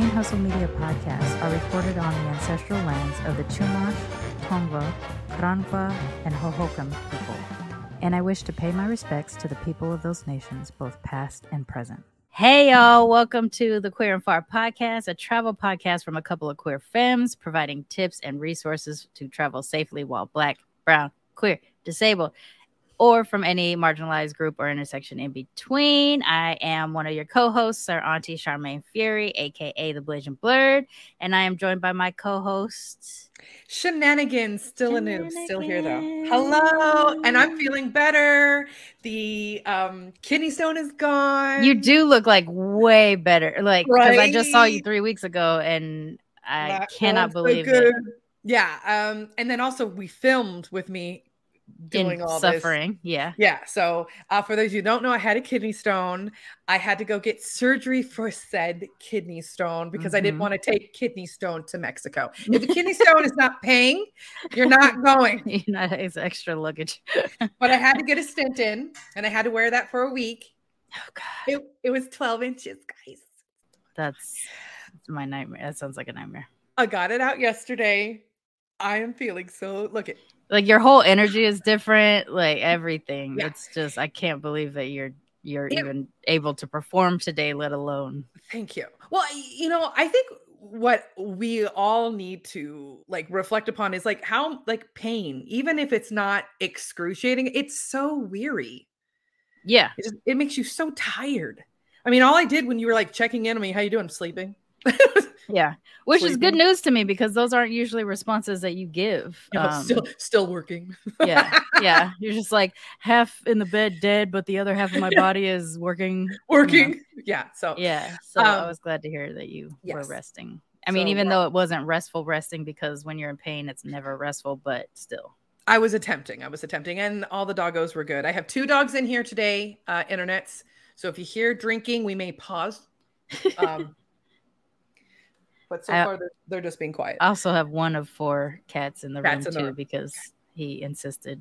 Main Hustle Media podcasts are recorded on the ancestral lands of the Chumash, Tongva, Karanka, and Hohokam people, and I wish to pay my respects to the people of those nations, both past and present. Hey, y'all, welcome to the Queer and Far podcast, a travel podcast from a couple of queer femmes providing tips and resources to travel safely while Black, Brown, Queer, Disabled, or from any marginalized group or intersection in between. I am one of your co-hosts, Sir Auntie Charmaine Fury, aka the Blazing Blurred, and I am joined by my co-hosts. Shenanigans, still a noob, still here though. Hello, and I'm feeling better. The um, kidney stone is gone. You do look like way better, like because I just saw you three weeks ago, and I that cannot believe so it. Yeah, um, and then also we filmed with me doing all suffering. This. Yeah. Yeah. So, uh, for those who don't know, I had a kidney stone. I had to go get surgery for said kidney stone because mm-hmm. I didn't mm-hmm. want to take kidney stone to Mexico. If the kidney stone is not paying, you're not going. You're not, it's extra luggage. but I had to get a stint in and I had to wear that for a week. Oh, God. It, it was 12 inches, guys. That's, that's my nightmare. That sounds like a nightmare. I got it out yesterday. I am feeling so look at like your whole energy is different like everything. Yeah. it's just i can't believe that you're you're yeah. even able to perform today let alone thank you. Well you know i think what we all need to like reflect upon is like how like pain even if it's not excruciating it's so weary. Yeah. It, just, it makes you so tired. I mean all i did when you were like checking in on me how you doing? I'm sleeping yeah which sleeping. is good news to me because those aren't usually responses that you give um, still still working yeah yeah you're just like half in the bed dead but the other half of my body is working working you know. yeah so yeah so um, i was glad to hear that you yes. were resting i mean so, even though it wasn't restful resting because when you're in pain it's never restful but still i was attempting i was attempting and all the doggos were good i have two dogs in here today uh internets so if you hear drinking we may pause um but so I, far they're, they're, just being quiet. I also have one of four cats in the cats room in the too room. because he insisted.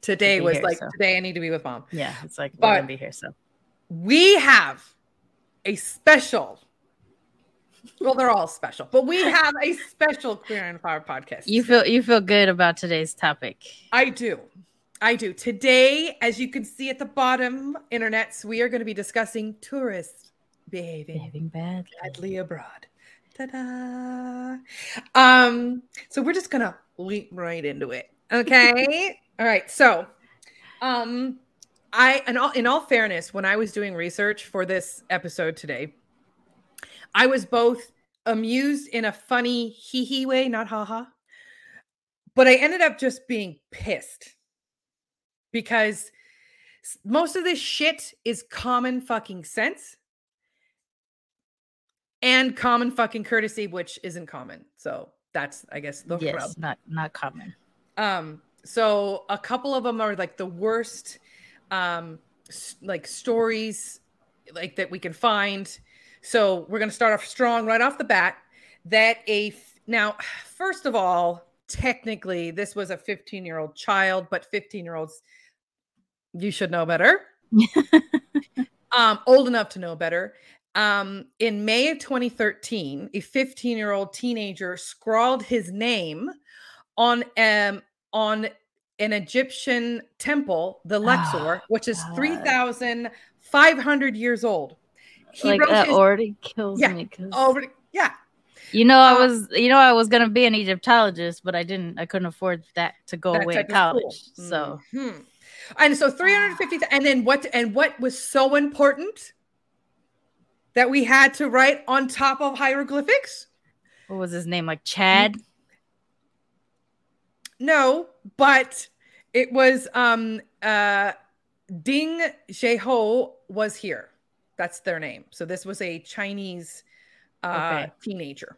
Today to was here, like so. today I need to be with mom. Yeah, it's like but we're gonna be here. So we have a special. Well, they're all special, but we have a special Queer and Far podcast. You feel you feel good about today's topic. I do. I do. Today, as you can see at the bottom, internets, we are going to be discussing tourists behaving, behaving badly. badly abroad. Ta-da. Um, so we're just gonna leap right into it. Okay. all right. So um I in all in all fairness, when I was doing research for this episode today, I was both amused in a funny hee hee way, not haha, but I ended up just being pissed because most of this shit is common fucking sense and common fucking courtesy, which isn't common. So that's I guess the yes, rub. not not common. Um, so a couple of them are like the worst, um, like stories like that we can find. So we're gonna start off strong right off the bat. That a now, first of all, technically this was a 15 year old child, but 15 year olds, you should know better. um, old enough to know better. Um, in May of 2013, a 15 year old teenager scrawled his name on um, on an Egyptian temple, the Luxor, oh, which is 3,500 years old. He like that his, already kills yeah, me. Already, yeah. You know, I uh, was, you know, I was gonna be an Egyptologist, but I didn't. I couldn't afford that to go away to college. So, mm-hmm. and so 350, and then what? And what was so important? That we had to write on top of hieroglyphics. What was his name? Like Chad? No, but it was um uh Ding Jinhao was here. That's their name. So this was a Chinese uh okay. teenager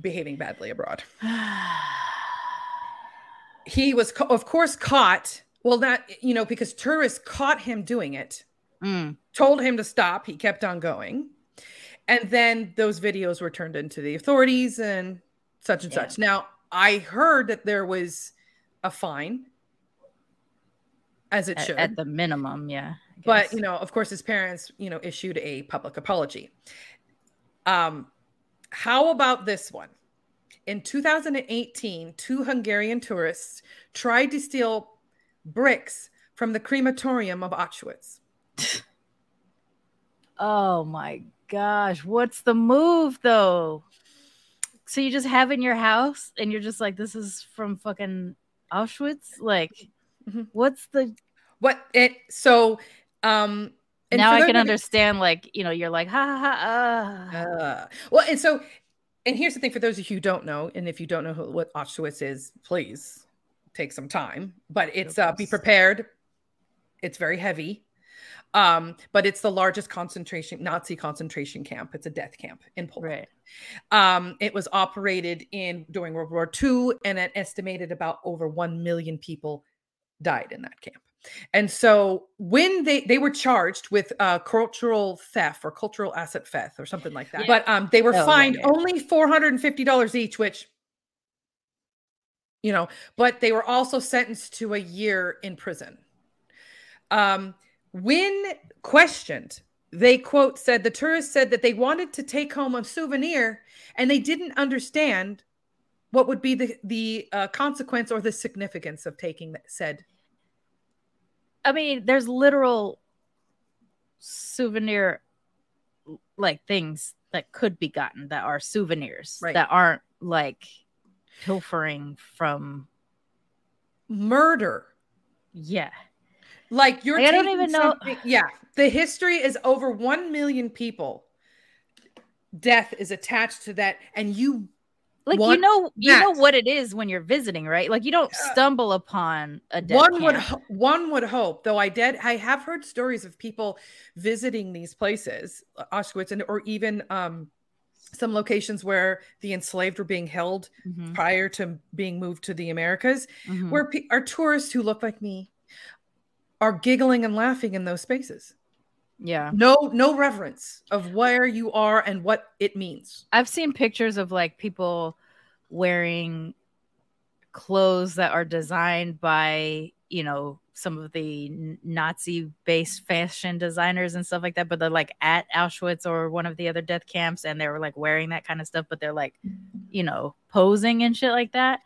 behaving badly abroad. he was of course caught well not you know because tourists caught him doing it mm. Told him to stop. He kept on going. And then those videos were turned into the authorities and such and yeah. such. Now, I heard that there was a fine, as it at, should. At the minimum, yeah. But, you know, of course, his parents, you know, issued a public apology. Um, how about this one? In 2018, two Hungarian tourists tried to steal bricks from the crematorium of Auschwitz. oh my gosh, what's the move though? So you just have in your house and you're just like, this is from fucking Auschwitz? Like, mm-hmm. what's the what it so um now I can understand, like, you know, you're like, ha ha ha. Uh. Uh, well, and so, and here's the thing for those of you who don't know, and if you don't know who, what Auschwitz is, please take some time. But it's uh, be prepared. It's very heavy. Um, but it's the largest concentration Nazi concentration camp. It's a death camp in Poland. Right. Um, it was operated in during World War II, and an estimated about over one million people died in that camp. And so when they they were charged with uh, cultural theft or cultural asset theft or something like that, yeah. but um, they were oh, fined yeah, only four hundred and fifty dollars each, which you know, but they were also sentenced to a year in prison. Um, when questioned, they quote said the tourists said that they wanted to take home a souvenir and they didn't understand what would be the the uh, consequence or the significance of taking that said I mean, there's literal souvenir like things that could be gotten that are souvenirs right. that aren't like pilfering from murder. Yeah. Like you're like, I don't even know. Yeah. The history is over 1 million people. Death is attached to that. And you like you know you know what it is when you're visiting right like you don't stumble upon a one camp. would ho- one would hope though i did i have heard stories of people visiting these places auschwitz and or even um some locations where the enslaved were being held mm-hmm. prior to being moved to the americas mm-hmm. where pe- our tourists who look like me are giggling and laughing in those spaces yeah. No, no reverence of where you are and what it means. I've seen pictures of like people wearing clothes that are designed by, you know, some of the Nazi based fashion designers and stuff like that, but they're like at Auschwitz or one of the other death camps and they were like wearing that kind of stuff, but they're like, you know, posing and shit like that.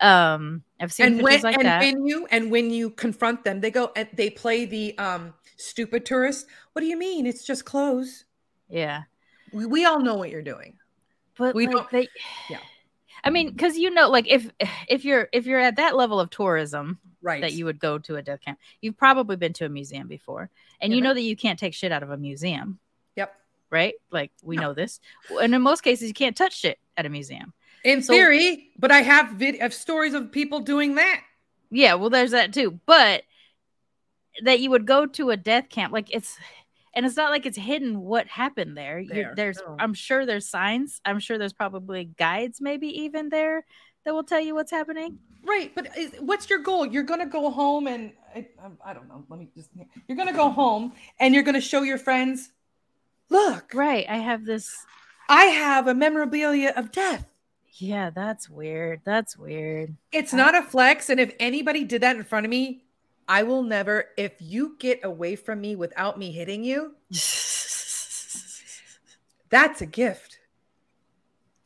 Um, I've seen and when, like and that. when you and when you confront them, they go and they play the um stupid tourist. What do you mean? It's just clothes. Yeah. We, we all know what you're doing. But we like, don't. They, yeah. I mean, because you know, like if if you're if you're at that level of tourism, right, that you would go to a death camp, you've probably been to a museum before, and yeah. you know that you can't take shit out of a museum. Yep. Right. Like we no. know this, and in most cases, you can't touch shit at a museum. In so, theory, but I have vid- of stories of people doing that. Yeah, well, there's that too. But that you would go to a death camp like it's and it's not like it's hidden what happened there, there. there's no. i'm sure there's signs i'm sure there's probably guides maybe even there that will tell you what's happening right but what's your goal you're gonna go home and I, um, I don't know let me just you're gonna go home and you're gonna show your friends look right i have this i have a memorabilia of death yeah that's weird that's weird it's not a flex and if anybody did that in front of me I will never, if you get away from me without me hitting you, that's a gift.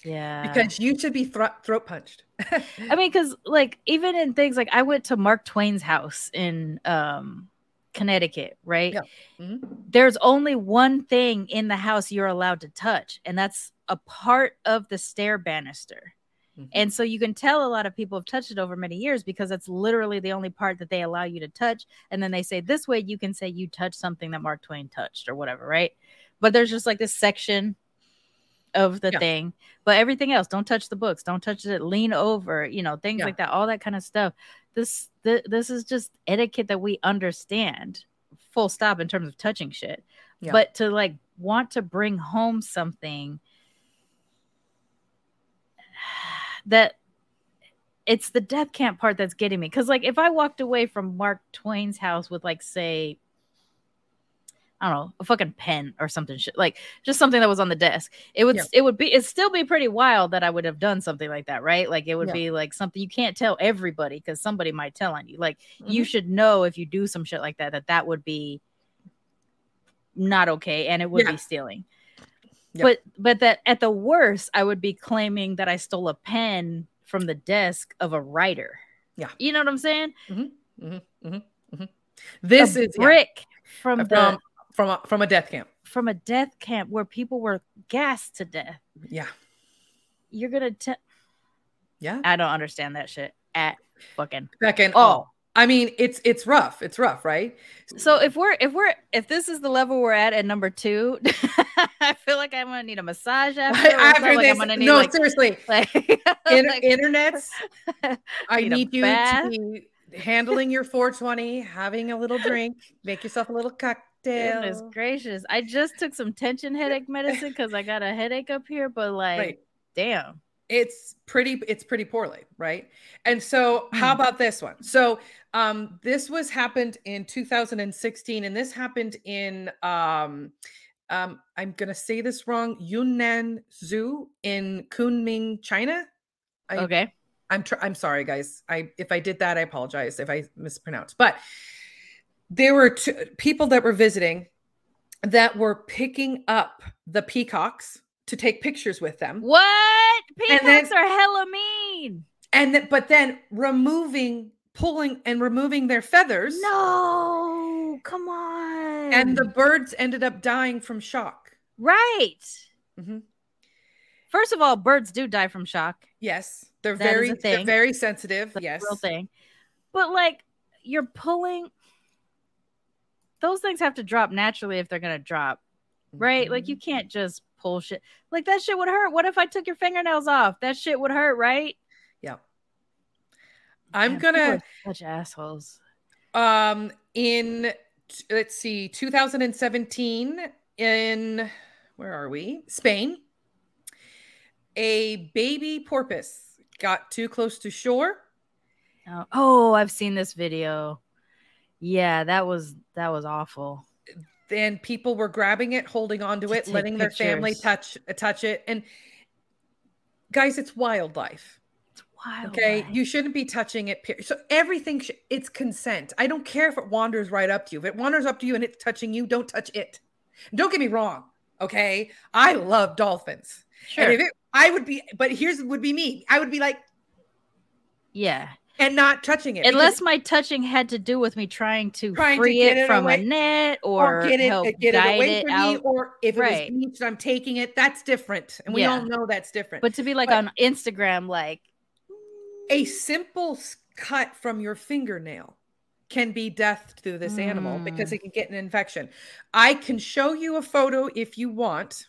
Yeah. Because you should be thro- throat punched. I mean, because like even in things like I went to Mark Twain's house in um, Connecticut, right? Yeah. Mm-hmm. There's only one thing in the house you're allowed to touch, and that's a part of the stair banister. Mm-hmm. And so you can tell a lot of people have touched it over many years because it's literally the only part that they allow you to touch. And then they say this way you can say you touched something that Mark Twain touched or whatever, right? But there's just like this section of the yeah. thing. But everything else, don't touch the books, don't touch it, lean over, you know, things yeah. like that, all that kind of stuff. This th- this is just etiquette that we understand, full stop in terms of touching shit. Yeah. But to like want to bring home something that it's the death camp part that's getting me. Because like if I walked away from Mark Twain's house with like say I don't know, a fucking pen or something shit. Like just something that was on the desk. It would yeah. it would be it still be pretty wild that I would have done something like that, right? Like it would yeah. be like something you can't tell everybody because somebody might tell on you. Like mm-hmm. you should know if you do some shit like that that that would be not okay and it would yeah. be stealing. Yep. But but that at the worst, I would be claiming that I stole a pen from the desk of a writer. Yeah. You know what I'm saying? Mm-hmm. Mm-hmm. Mm-hmm. This a is yeah, brick from the from from a, from a death camp. from a death camp where people were gassed to death. Yeah, You're gonna tell yeah. I don't understand that shit at fucking Second, oh, all. oh, I mean, it's it's rough. It's rough, right? So if we're if we're if this is the level we're at at number two, I feel like I'm gonna need a massage after. After like this, I'm gonna need no, like, seriously, like, Inter- like- internets. I Need need you bath. to be handling your 420, having a little drink, make yourself a little cocktail. Goodness gracious! I just took some tension headache medicine because I got a headache up here, but like, Right. damn. It's pretty it's pretty poorly right? And so how Hmm. about this one? So um this was happened in 2016 and this happened in um um i'm gonna say this wrong yunnan zoo in kunming china. I, Okay. i'm tr- i'm sorry guys. I if i did that i apologize if i mispronounced. But there were two people that were visiting that were picking up the peacocks to take pictures with them What? Peacocks then- are hella mean. and then but then removing pulling and removing their feathers No, come on. and the birds ended up dying from shock right. Mm-hmm. First of all, birds do die from shock. yes they're That very they're very sensitive That's yes real thing. But like, you're pulling. Those things have to drop naturally if they're gonna drop, right? Like you Mhm. can't just pull shit. Like that shit would hurt. What if I took your fingernails off? That shit would hurt, right? yeah i'm gonna such assholes. um in let's see 2017 in where are we spain a baby porpoise got too close to shore Oh, oh, I've seen this video. Yeah, that was that was awful. Then people were grabbing it, holding onto To it, letting their family touch touch it. And guys, it's wildlife. It's wild. Okay, you shouldn't be touching it. So everything, sh- it's consent. I don't care if it wanders right up to you. If it wanders up to you and it's touching you, don't touch it. Don't get me wrong. Okay, I love dolphins. sure. And if it, I would be, but here's would be me. I would be like, yeah. And not touching it Unless my touching had to do with me trying to Trying to free get it it from away- a net or, or, get it, help get it guide away it from out. me, or if it Right. was beached, I'm taking it. That's different, and we Yeah. all know that's different. But to be like But- on Instagram, like a simple cut from your fingernail can be death to this animal because Mm. it can get an infection. I can show you a photo if you want,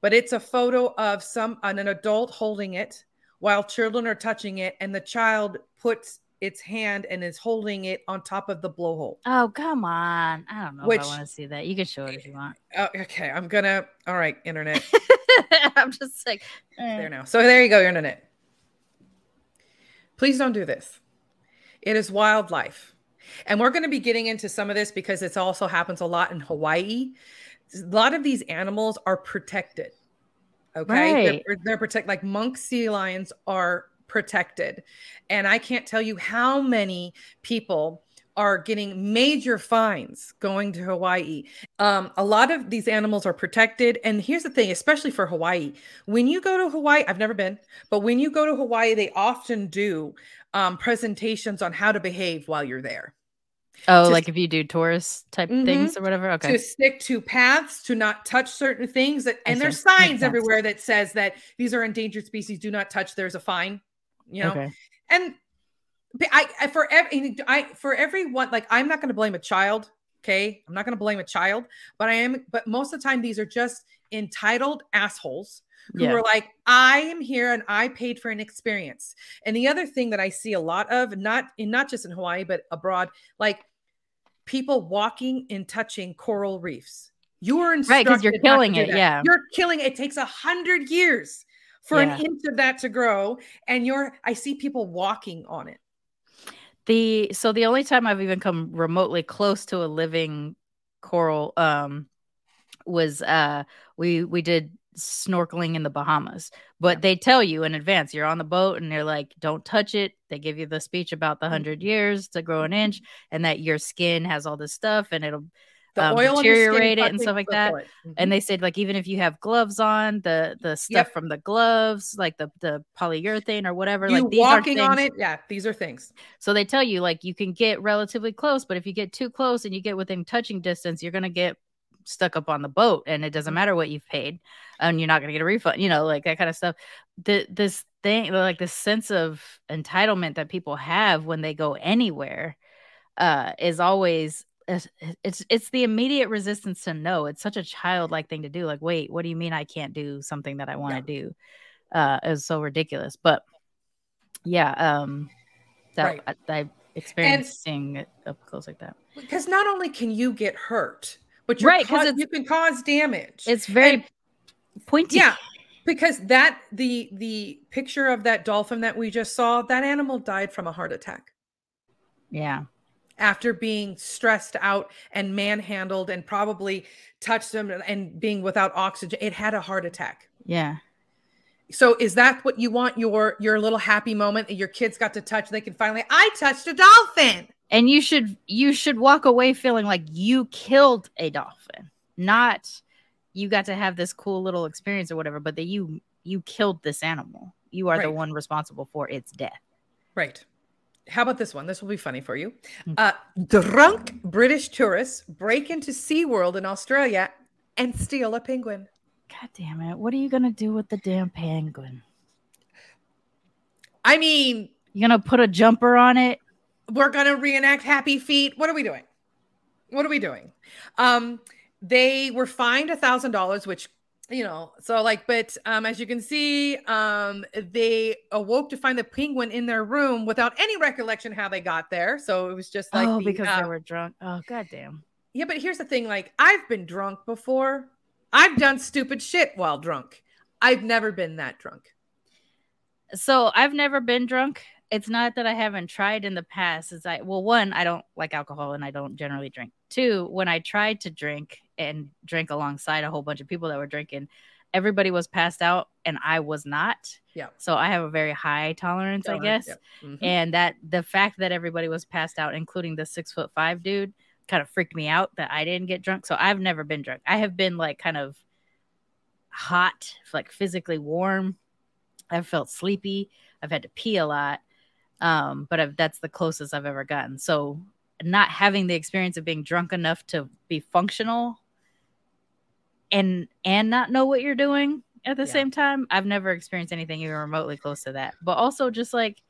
but it's a photo of some an adult holding it while children are touching it, and the child puts its hand and is holding it on top of the blowhole. oh come on. I don't know Which- if I want to see that. You can show it if you want. Oh, okay, I'm gonna. All right, internet. I'm just like eh. there now. So there you go, internet. Please don't do this. It is wildlife. And we're going to be getting into some of this because it also happens a lot in Hawaii. A lot of these animals are protected. Okay. Right. They're, they're protected. Like monk sea lions are protected. And I can't tell you how many people are getting major fines going to Hawaii. Um, a lot of these animals are protected. And here's the thing, especially for Hawaii, when you go to Hawaii, I've never been, but when you go to Hawaii, they often do um, presentations on how to behave while you're there. Oh, to- like if you do tourist type Mhm. things or whatever. Okay. To stick to paths, to not touch certain things that I and there's see. Signs everywhere that says that these are endangered species, do not touch, there's a fine. You know, okay. and but I, I for every I for everyone like I'm not going to blame a child. Okay, I'm not going to blame a child, but I am. But most of the time, these are just entitled assholes who Yeah. are like, I am here and I paid for an experience. And the other thing that I see a lot of, not in not just in Hawaii but abroad, like people walking and touching coral reefs. You are Right, 'cause you're instructed killing it, that. yeah. you're killing it. It takes a hundred years for Yeah. an inch of that to grow, and you're. I see people walking on it. the so the only time I've even come remotely close to a living coral um was uh we we did snorkeling in the Bahamas. But they tell you in advance you're on the boat and they're like don't touch it. They give you the speech about the Mm-hmm. 100 years to grow an inch and that your skin has all this stuff and it'll The um, oil deteriorate it and stuff like that. Mhm. And they said like even if you have gloves on, the the stuff Yep. from the gloves, like the the polyurethane or whatever, you like these walking are on it, yeah, these are things. So they tell you like you can get relatively close, but if you get too close and you get within touching distance, you're gonna get stuck up on the boat, and it doesn't Mhm. matter what you've paid, and you're not gonna get a refund. You know, like that kind of stuff. The this thing, like this sense of entitlement that people have when they go anywhere, uh, is always it's it's it's the immediate resistance to no. It's such a childlike thing to do. Like, wait, what do you mean I can't do something that I want to do? Uh, is so ridiculous. But yeah, um, that Right. I, I experienced seeing it up close like that. Because not only can you get hurt, but you're Right, 'cause cause- you can cause damage. It's very And- pointy. yeah, because that the the picture of that dolphin that we just saw, that animal died from a heart attack yeah, after being stressed out and manhandled and probably touched them and being without oxygen. It had a heart attack. yeah. So is that what you want your your little happy moment that your kids got to touch? They can finally I touched a dolphin. And you should you should walk away feeling like you killed a dolphin, not you got to have this cool little experience or whatever, but that you you killed this animal. You are the one responsible for its death. Right. How about this one? This will be funny for you. Mm. Uh, drunk British tourists break into SeaWorld in Australia and steal a penguin. God damn it! What are you gonna do with the damn penguin? I mean, You gonna put a jumper on it? We're gonna reenact Happy Feet. What are we doing? What are we doing? Um, they were fined a thousand dollars, which you know, so like, but um, as you can see, um, they awoke to find the penguin in their room without any recollection how they got there. So it was just like oh, the, because uh, they were drunk. Oh, god damn. Yeah, but here's the thing like, I've been drunk before. I've done stupid shit while drunk. I've never been that drunk. So I've never been drunk. It's not that I haven't tried in the past. It's I well, one, I don't like alcohol and I don't generally drink. Two, when I tried to drink and drink alongside a whole bunch of people that were drinking, everybody was passed out and I was not. Yeah. So I have a very high tolerance, I guess. Yep. Mhm. And that the fact that everybody was passed out, including the six foot five dude, kind of freaked me out that I didn't get drunk. So I've never been drunk. I have been like kind of hot, like physically warm. I've felt sleepy. I've had to pee a lot. Um, but I've, that's the closest I've ever gotten. So not having the experience of being drunk enough to be functional and and not know what you're doing at the Yeah. same time, I've never experienced anything even remotely close to that. But also just like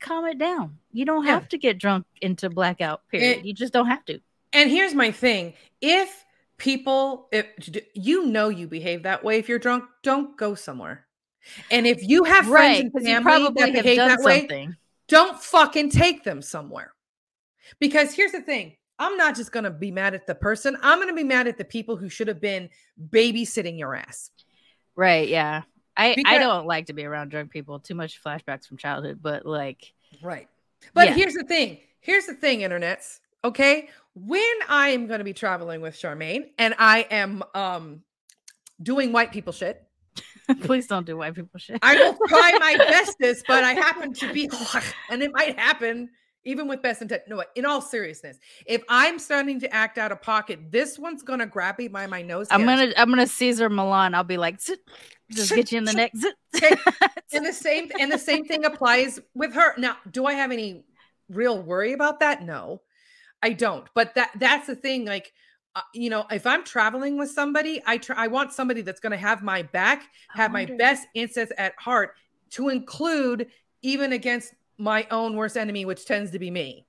calm it down. You don't Yeah. have to get drunk into blackout period. You just don't have to. And here's my thing: if people, if you know you behave that way, if you're drunk, don't go somewhere. And if you have friends and you family probably that have behave that way, something. don't fucking take them somewhere. Because here's the thing: I'm not just gonna be mad at the person. I'm gonna be mad at the people who should have been babysitting your ass. Right, yeah. I, I don't like to be around drunk people. Too much flashbacks from childhood, but like Right. But Yeah. here's the thing. Here's the thing, internets. Okay. When I am going to be traveling with Charmaine and I am um doing white people shit, please don't do white people shit. I will try my bestest, but I happen to be and it might happen even with best intent. No, in all seriousness, if I'm starting to act out of pocket, this one's gonna grab me by my nose. I'm gonna I'm gonna Cesar Millan. I'll be like, "Zit," just get you in the neck. Okay. and the same and the same thing applies with her now do i have any real worry about that no i don't but that that's the thing like uh, you know if i'm traveling with somebody i try i want somebody that's going to have my back have my best interests at heart to include even against my own worst enemy which tends to be me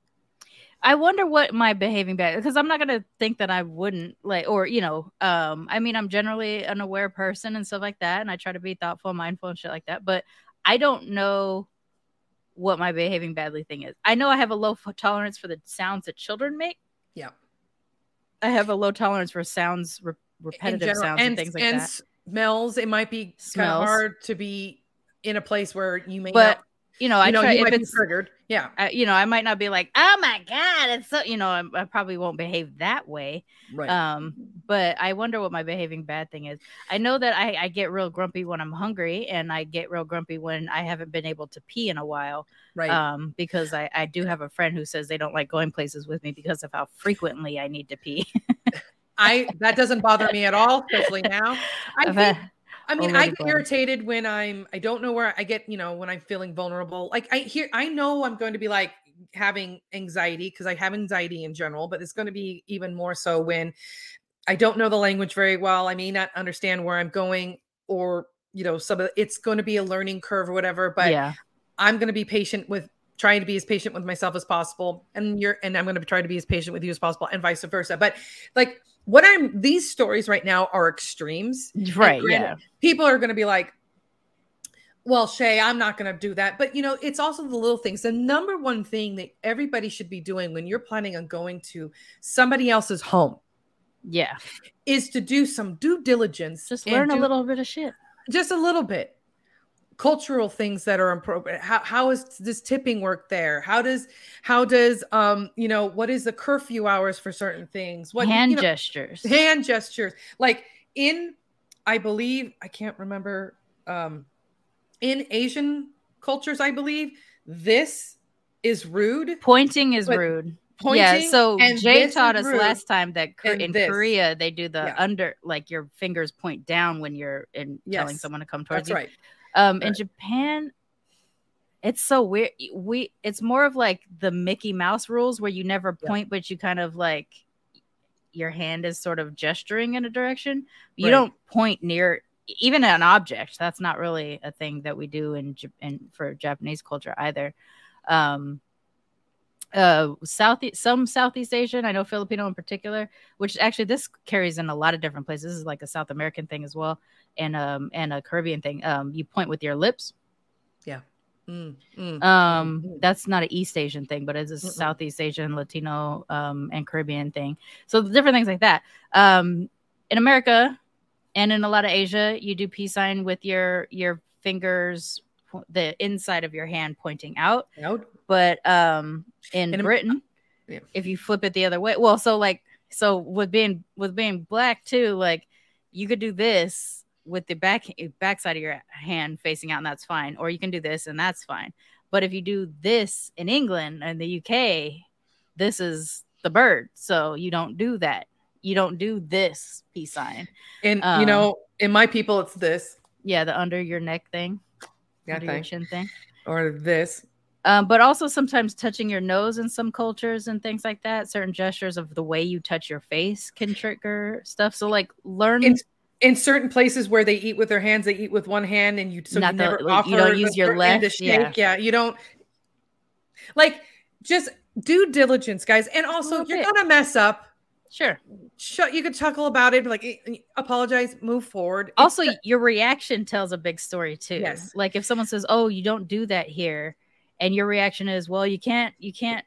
I wonder what my behaving bad because I'm not gonna think that I wouldn't like or you know um I mean I'm generally an aware person and stuff like that and I try to be thoughtful mindful and shit like that but I don't know what my behaving badly thing is. I know I have a low tolerance for the sounds that children make. Yeah. I have a low tolerance for sounds re- repetitive general sounds and, and, things like and that. smells it might be kind of hard to be in a place where you may But not you know, I you know, try you if might be it's triggered. Yeah. I, you know, I might not be like, oh my god, it's so you know, I, I probably won't behave that way. Right. Um, but I wonder what my behaving bad thing is. I know that I, I get real grumpy when I'm hungry, and I get real grumpy when I haven't been able to pee in a while. right. Um, because I, I do have a friend who says they don't like going places with me because of how frequently I need to pee. I that doesn't bother me at all, especially now. I think I mean, oh I get irritated when I'm I don't know where I get, you know, when I'm feeling vulnerable. Like I hear I know I'm going to be like having anxiety because I have anxiety in general, but it's going to be even more so when I don't know the language very well. I may not understand where I'm going or, you know, some of it's going to be a learning curve or whatever, but yeah, I'm going to be patient with trying to be as patient with myself as possible and you're and I'm going to try to be as patient with you as possible and vice versa. But like what I'm these stories right now are extremes. Right, yeah, People are going to be like well, Shay, I'm not going to do that. But you know, it's also the little things. The number one thing that everybody should be doing when you're planning on going to somebody else's home yeah. is to do some due diligence. Just learn a little bit of shit. just a little bit cultural things that are appropriate how, how is this tipping work there how does how does um you know what is the curfew hours for certain things what Hand you know, gestures. hand gestures like in i believe i can't remember um in asian cultures i believe this is rude Pointing is rude. pointing yeah, so and Jay taught us last time that in this. Korea they do the Yeah. under like your fingers point down when you're in telling someone to come towards that's you. right Um, in Japan, it's so weird. We it's more of like the Mickey Mouse rules where you never Yeah. point, but you kind of like your hand is sort of gesturing in a direction. You Right. don't point near even an object. That's not really a thing that we do in Jap- in for Japanese culture either. Um, uh south some southeast asian i know filipino in particular which actually this carries in a lot of different places. This is like a south american thing as well and um and a caribbean thing. Um you point with your lips. Mm, mm, um mm. that's not an east asian thing but it's a southeast asian latino um and caribbean thing. So different things like that. Um in america and in a lot of asia you do peace sign with your your fingers the inside of your hand pointing out. Out. but um in In britain Yeah. if you flip it the other way well so like so with being with being black too like you could do this with the back backside of your hand facing out and that's fine or you can do this and that's fine. But if you do this in england and the uk this is the bird so you don't do that. You don't do this peace sign. And you Um, know in my people it's this. Yeah the under your neck thing yeah, your chin thing or this um, but also sometimes touching your nose in some cultures and things like that. Certain gestures of the way you touch your face can trigger stuff. So like learn in, in certain places where they eat with their hands, they eat with one hand, and you so Not you the- never offer you don't use your left, yeah. shake. Yeah. you don't like just due diligence, guys, and also you're bit. gonna mess up. Sure. Shut. You could chuckle about it, like eh, eh, apologize, move forward. Also, ju- your reaction tells a big story too. Yes. Like if someone says, "Oh, you don't do that here," and your reaction is, "Well, you can't, you can't."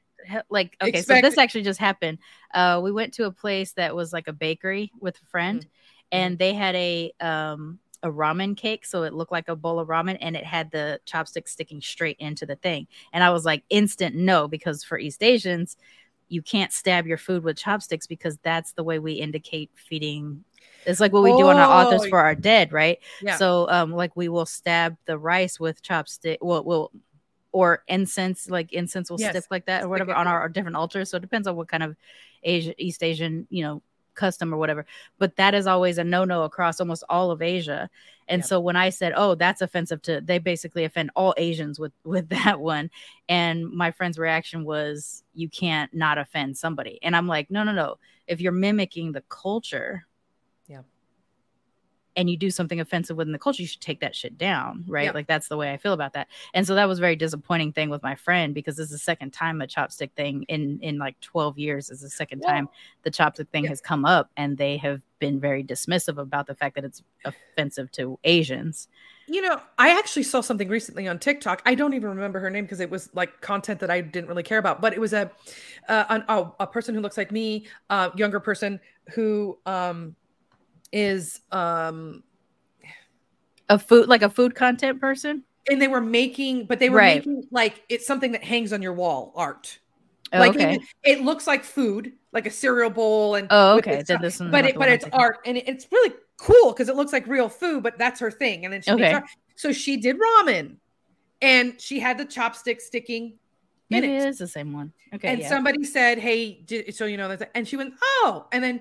Like okay, so this actually just happened. Uh, we went to a place that was like a bakery with a friend, and they had a um a ramen cake, so it looked like a bowl of ramen, and it had the chopstick sticking straight into the thing. And I was like, instant no, because for East Asians, you can't stab your food with chopsticks because that's the way we indicate feeding. It's like what we do on our authors Oh, for our dead, right? yeah. So, um, like we will stab the rice with chopstick. Well, we'll or incense, like incense will Yes, stick like that or whatever on our, our different altars. So it depends on what kind of Asia, East Asian, you know, custom or whatever. But that is always a no no across almost all of Asia. And Yeah. so when I said, "Oh, that's offensive to," they basically offend all Asians with with that one. And my friend's reaction was, "You can't not offend somebody." And I'm like, "No, no, no. If you're mimicking the culture." And you do something offensive within the culture, you should take that shit down, right? Yeah. Like that's the way I feel about that. And so that was a very disappointing thing with my friend because this is the second time a chopstick thing in in like 12 years is the second time the chopstick thing yeah. has come up and they have been very dismissive about the fact that it's offensive to Asians. You know, I actually saw something recently on TikTok. I don't even remember her name because it was like content that I didn't really care about. But it was a uh, an, oh, a person who looks like me, uh, younger person who um is um A food like a food content person? and they were making, but they were Right. making like it's something that hangs on your wall art. Oh, like okay. it looks like food, like a cereal bowl, and Oh, okay. Then this but it but it's art, and it- it's really cool because it looks like real food. But that's her thing, and then she Okay. So she did ramen, and she had the chopstick sticking in Maybe it. it is the same one. Okay. and yeah. somebody said, "Hey, so you know that," and she went, "Oh," and then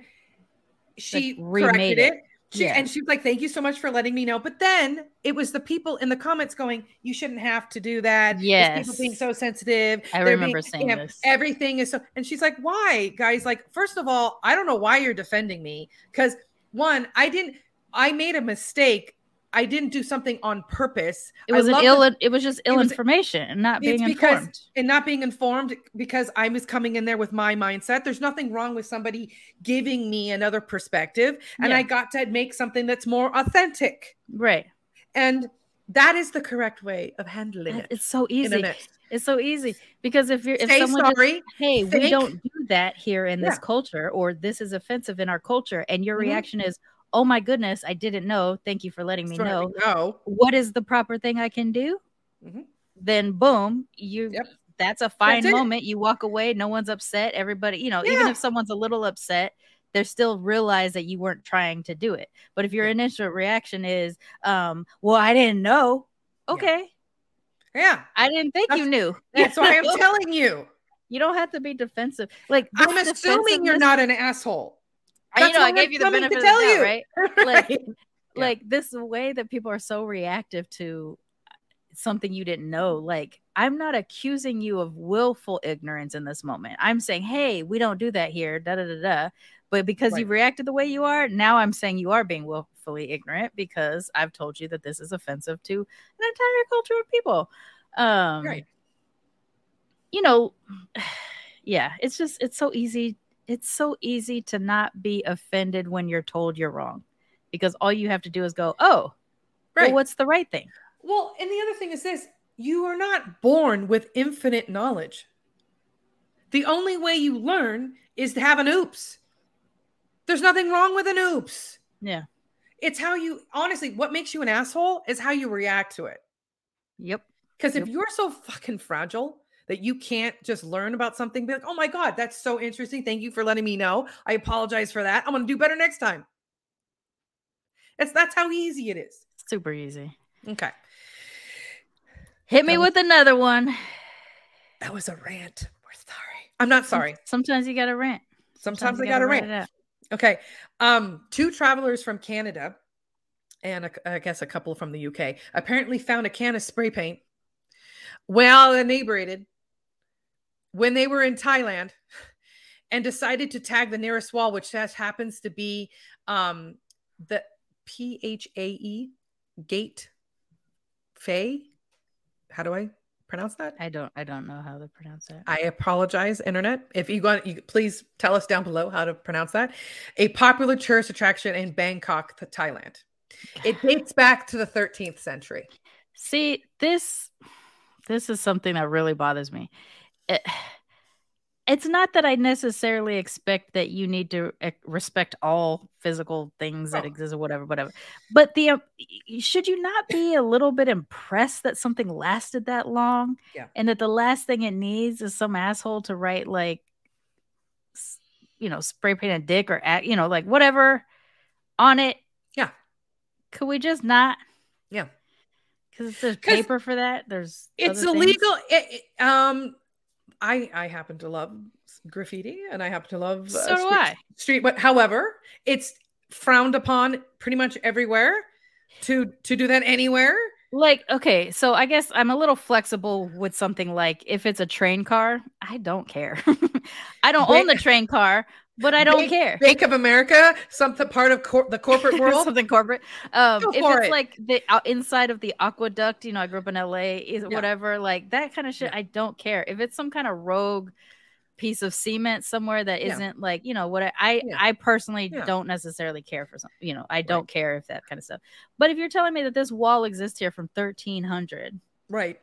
she remade corrected it. it. She, Yeah. And she was like, "Thank you so much for letting me know." But then it was the people in the comments going, "You shouldn't have to do that." There's people being so sensitive. I They're remember being- saying you know, this. Everything is so, and she's like, "Why, guys? Like, first of all, I don't know why you're defending me because one, I didn't. I made a mistake. I didn't do something on purpose. It I was an ill. the- it was just ill was- information and not being because informed. and not being informed because I was coming in there with my mindset. There's nothing wrong with somebody giving me another perspective, and Yeah. I got to make something that's more authentic. Right. And that is the correct way of handling it. It's so easy. It's so easy because if you're if Say someone just sorry. hey, we don't do that here in this culture, or this is offensive in our culture, and your Mhm. reaction is, oh my goodness, I didn't know. Thank you for letting me know. No. What is the proper thing I can do? Mhm. Then boom, you Yep. that's a fine it. moment. You walk away, no one's upset. Everybody, you know, even if someone's a little upset, they still realize that you weren't trying to do it. But if your Yeah. initial reaction is, um, well, I didn't know. Okay. Yeah. I didn't think you knew. That's why I'm telling you. You don't have to be defensive. Like I'm assuming you're not an asshole. I- you know, I gave you the benefit to of the tell doubt, you. right? Like, Yeah. like this way that people are so reactive to something you didn't know. Like, I'm not accusing you of willful ignorance in this moment. I'm saying, hey, we don't do that here. Da da da da. But because you reacted the way you are, now I'm saying you are being willfully ignorant because I've told you that this is offensive to an entire culture of people. Um, Right. You know, yeah, it's just it's so easy. It's so easy to not be offended when you're told you're wrong, because all you have to do is go, "Oh, Right. well, what's the right thing?" Well, and the other thing is this you are not born with infinite knowledge. The only way you learn is to have an oops. There's nothing wrong with an oops. Yeah. It's how you, honestly, what makes you an asshole is how you react to it. Yep. Because if you're so fucking fragile that you can't just learn about something, be like, oh my God, that's so interesting. Thank you for letting me know. I apologize for that. I'm going to do better next time. It's, that's how easy it is. Super easy. Okay. Hit me was- with another one. That was a rant. We're sorry. I'm not sorry. Sometimes you got to rant. Sometimes I you got to rant. it. Okay. Um, two travelers from Canada and a, I guess a couple from the UK apparently found a can of spray paint well inebriated when they were in Thailand and decided to tag the nearest wall, which just happens to be um, the P H A E gate Fay. How do I pronounce that? I don't. I don't know how to pronounce that. I apologize, internet. If you want, you please tell us down below how to pronounce that. A popular tourist attraction in Bangkok, Th- Thailand. It dates back to the 13th century. See, this this is something that really bothers me. It- it's not that I necessarily expect that you need to eh, respect all physical things that Oh. exist or whatever, whatever. But the um, should you not be a little bit impressed that something lasted that long? Yeah. And that the last thing it needs is some asshole to write like, you know, spray paint a dick or act, you know, like whatever on it. Yeah. Could we just not? Yeah. Because there's paper for that. There's It's illegal. It- um, I I happen to love graffiti, and I happen to love uh, So do street, I. street. But however, it's frowned upon pretty much everywhere. To to do that anywhere. Like, okay, so I guess I'm a little flexible with something like if it's a train car, I don't care. I don't own the train car, but I don't Bank- care. Bank of America, something part of cor- the corporate world. something corporate. Um, if it's it. like the out inside of the aqueduct, you know, I grew up in LA, is Yeah. whatever, like that kind of shit. Yeah. I don't care if it's some kind of rogue piece of cement somewhere that Yeah. isn't like you know what I I, Yeah. I personally Yeah. don't necessarily care for some you know I don't care if that kind of stuff. But if you're telling me that this wall exists here from 1300, right.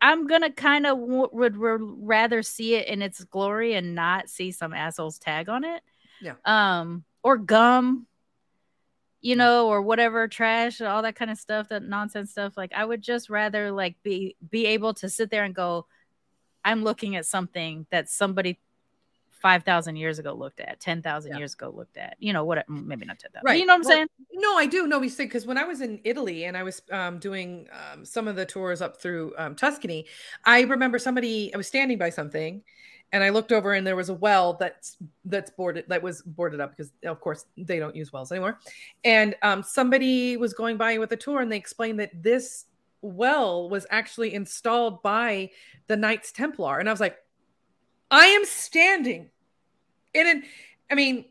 I'm gonna kind of w- would r- rather see it in its glory and not see some asshole's tag on it. Yeah. Um, or gum. you know, or whatever trash, all that kind of stuff, that nonsense stuff. Like I would just rather like be be able to sit there and go, I'm looking at something that somebody five thousand years ago looked at, ten thousand Yeah. years ago looked at. You know what? Maybe not ten thousand. Right. You know what I'm Well, saying? No, I do. No, we say because when I was in Italy and I was um, doing um, some of the tours up through um, Tuscany, I remember somebody. I was standing by something, and I looked over and there was a well that's that's boarded that was boarded up because of course they don't use wells anymore. And um, somebody was going by with a tour and they explained that this well was actually installed by the Knights Templar, and I was like, I am standing in an. I mean,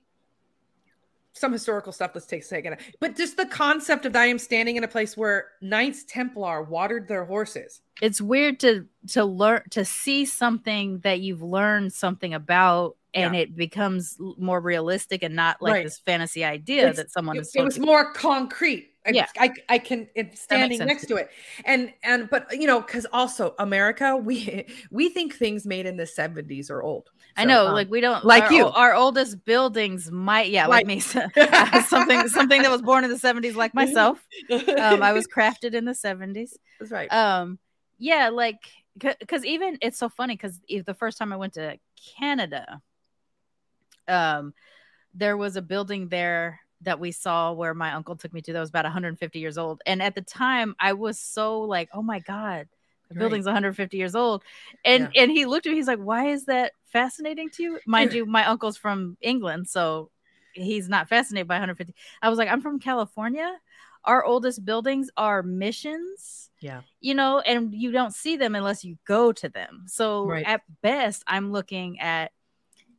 some historical stuff. Let's take a second, but just the concept of that I am standing in a place where Knights Templar watered their horses. It's weird to to learn to see something that you've learned something about. And it becomes more realistic and not like Right. this fantasy idea It's- that someone It, is. it supposed was to- more concrete. I, Yeah. I, I can it's standing next to it, and and but you know because also America we we think things made in the seventies are old. I know, um, like we don't like our, you. Our oldest buildings might, yeah, like Right. me, something something that was born in the seventies, like myself. Um, I was crafted in the seventies. that's right. Um, yeah, like because even it's so funny because the first time I went to Canada, um, there was a building there that we saw where my uncle took me to that was about 150 years old, and at the time I was so like, oh my god. The Right. building's 150 years old, and and he looked at me. He's like, "Why is that fascinating to you?" Mind you, my uncle's from England, so he's not fascinated by 150. I was like, "I'm from California. Our oldest buildings are missions." yeah, you know, and you don't see them unless you go to them. So Right. at best, I'm looking at,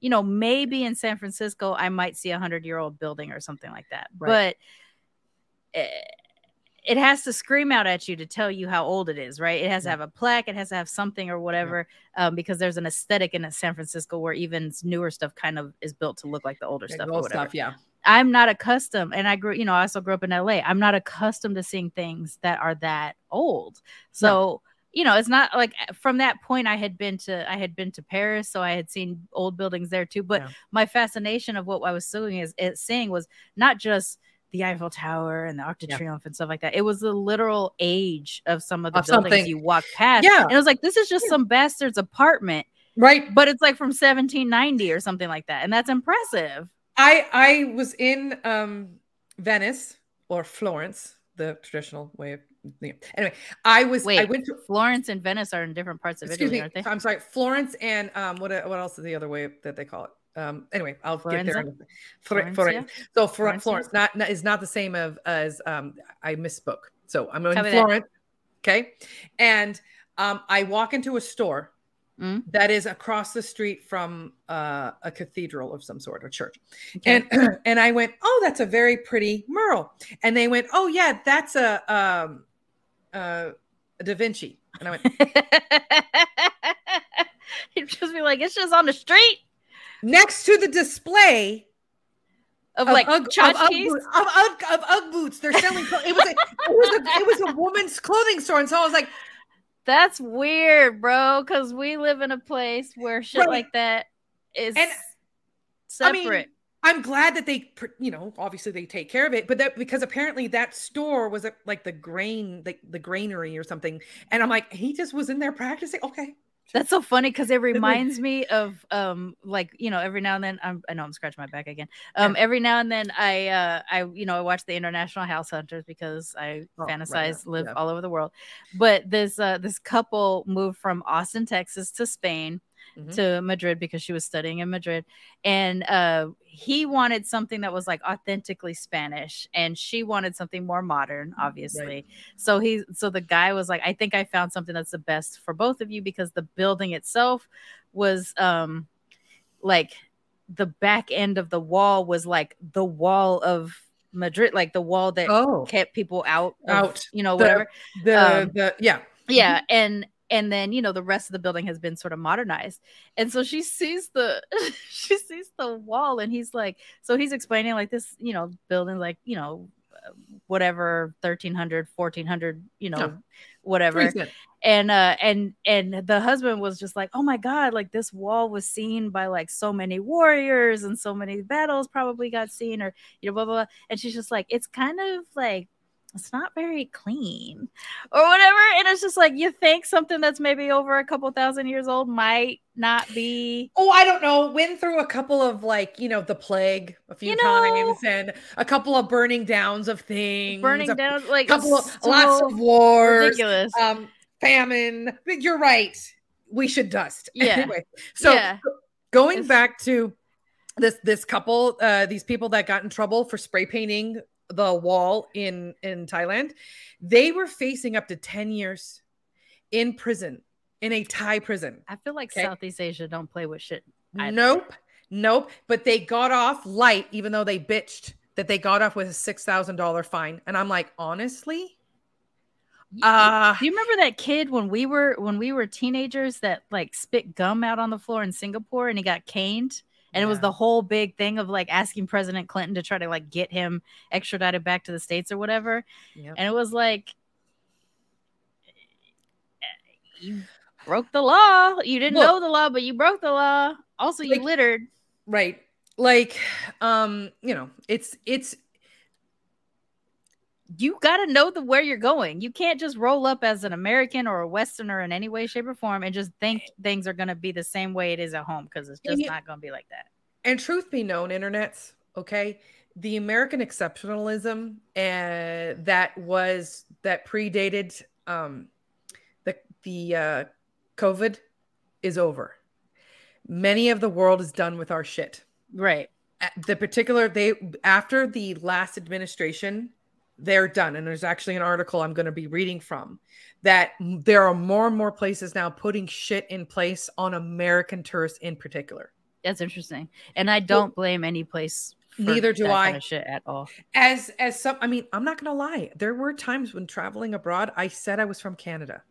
you know, maybe in San Francisco, I might see a hundred year old building or something like that. Right. But eh, it has to scream out at you to tell you how old it is, right? It has to have a plaque, it has to have something or whatever, um, because there's an aesthetic in San Francisco where even newer stuff kind of is built to look like the older Yeah, stuff old whatever. stuff. Yeah, I'm not accustomed, and I grew, you know, I also grew up in LA. I'm not accustomed to seeing things that are that old. So, you know, it's not like from that point I had been to I had been to Paris, so I had seen old buildings there too. But Yeah. my fascination of what I was seeing is seeing was not just the Eiffel Tower and the Arc de Yeah. Triomphe and stuff like that. It was the literal age of some of the Of buildings something. you walk past. Yeah. And it was like, this is just Yeah. some bastard's apartment, right. but it's like from 1790 or something like that. And that's impressive. I I was in um Venice or Florence, the traditional way of. Anyway. I was I went to Florence and Venice are in different parts of Italy, me. aren't they? I'm sorry, Florence and um what what else is the other way that they call it? Um anyway, I'll get there. Florenza? in a- Flor- Florence. So Flor- Florence not, not is not the same of as um I misspoke. So I'm in Copy that. Florence. Okay. And um I walk into a store Mm. that is across the street from uh, a cathedral of some sort, a church. Okay. And and I went, "Oh, that's a very pretty mural." And they went, "Oh yeah, that's a um uh Da Vinci." And I went, He'd just be like, it's just on the street "Next to the display of, of like Ugg, of, Ugg boots, of, Ugg, of Ugg boots, they're selling. It was a, it was a it was a woman's clothing store, and so I was like, That's weird, bro. Because we live in a place where shit Right. like that is And, I mean, separate. I'm glad that they, you know, obviously they take care of it, but that because apparently that store was at, like the grain, like the granary or something, and I'm like, he just was in there practicing. Okay, That's so funny because it reminds me of um like you know every now and then I'm I know I'm scratching my back again. Um every now and then I uh I you know I watch the International House Hunters because I Oh, right, fantasize yeah, live yeah. all over the world. But this uh this couple moved from Austin, Texas to Spain Mhm. to Madrid because she was studying in Madrid. And uh he wanted something that was like authentically Spanish and she wanted something more modern obviously. So he so the guy was like I think I found something that's the best for both of you because the building itself was um like the back end of the wall was like the wall of Madrid like the wall that Oh, kept people out of, Out. you know The- whatever. the um, the yeah, yeah and and then you know the rest of the building has been sort of modernized and so she sees the she sees the wall and he's like so he's explaining like this you know building like you know whatever 1300 1400 you know Yeah. whatever and uh and and the husband was just like oh my god like this wall was seen by like so many warriors and so many battles probably got seen or you know blah blah, blah. and she's just like it's kind of like it's not very clean or whatever and it's just like you think something that's maybe over a couple thousand years old might not be Oh, I don't know. Went through a couple of like, you know, the plague a few You know- times and a couple of burning downs of things. burning a down like couple of so lots of wars. ridiculous Um, famine. But You're right. We should dust. Yeah. Anyway, so Yeah. going It's- back to this this couple, uh, these people that got in trouble for spray painting the wall in in Thailand, they were facing up to 10 years in prison in a Thai prison. I feel like Okay. Southeast Asia don't play with shit. either. Nope. Nope. But they got off light, even though they bitched that they got off with a six thousand dollar fine. And I'm like, honestly, uh Do you remember that kid when we were when we were teenagers that like spit gum out on the floor in Singapore and he got caned? And it was the whole big thing of like asking President Clinton to try to like get him extradited back to the states or whatever. Yep. And it was like you broke the law. You didn't Look. know the law, but you broke the law. Also, you Like- littered. right. Like, um, you know, it's it's You got to know the where you're going. You can't just roll up as an American or a Westerner in any way, shape, or form and just think things are going to be the same way it is at home because it's just not going to be like that. and truth be known, internets, okay, the American exceptionalism and that was that predated um the the uh COVID is over. Many of the world is done with our shit. Right. the particular they after the last administration they're done and there's actually an article i'm going to be reading from that there are more and more places now putting shit in place on american tourists in particular That's interesting. And I don't blame any place. for Neither do that I. kind of shit at all. as as some i mean i'm not going to lie there were times when traveling abroad i said i was from canada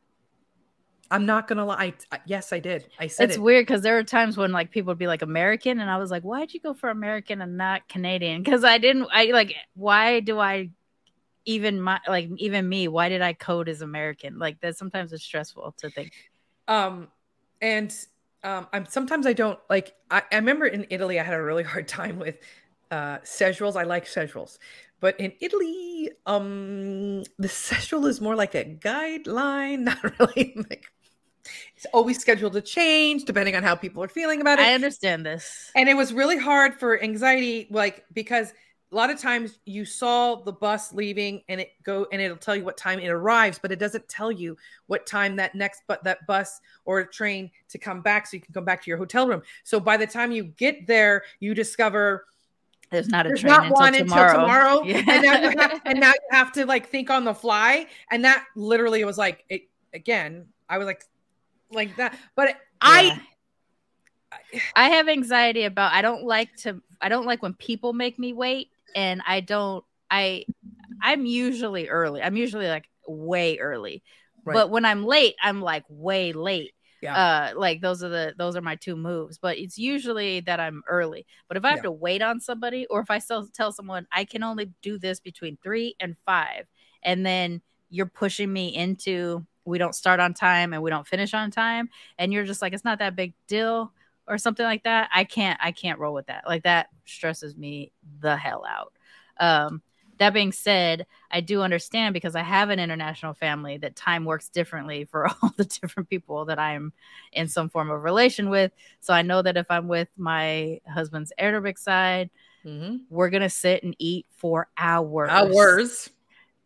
i'm not going to lie I, yes i did i said It's it weird because there are times when like people would be like American, and I was like, why'd you go for American and not Canadian? Because I didn't. I like. Why do I even my like even me? Why did I code as American? Like that. Sometimes it's stressful to think. um and um i'm sometimes i don't like I, I remember in italy i had a really hard time with uh szechuals i like szechuals but in italy um the szechual is more like a guideline not really like it's always scheduled to change depending on how people are feeling about it I understand this. and it was really hard for anxiety like because a lot of times you saw the bus leaving and it go and it'll tell you what time it arrives but it doesn't tell you what time that next but that bus or train to come back so you can come back to your hotel room so by the time you get there you discover There's not a there's train not until one tomorrow. until tomorrow Yeah. and, now you have, and now you have to like think on the fly and that literally was like it again i was like like that but i I have anxiety about I don't like to I don't like when people make me wait and I don't I I'm usually early. I'm usually like way early. Right. But when I'm late, I'm like way late. Yeah. Uh like those are the those are my two moves, but it's usually that I'm early. But if I have Yeah. to wait on somebody or if I still tell someone I can only do this between 3 and 5 and then you're pushing me into we don't start on time and we don't finish on time and you're just like it's not that big deal or something like that i can't i can't roll with that. Like that stresses me the hell out. Um that being said i do understand because i have an international family that time works differently for all the different people that i'm in some form of relation with. So i know that if i'm with my husband's arabic side Mhm. we're gonna sit and eat for hours. Hours.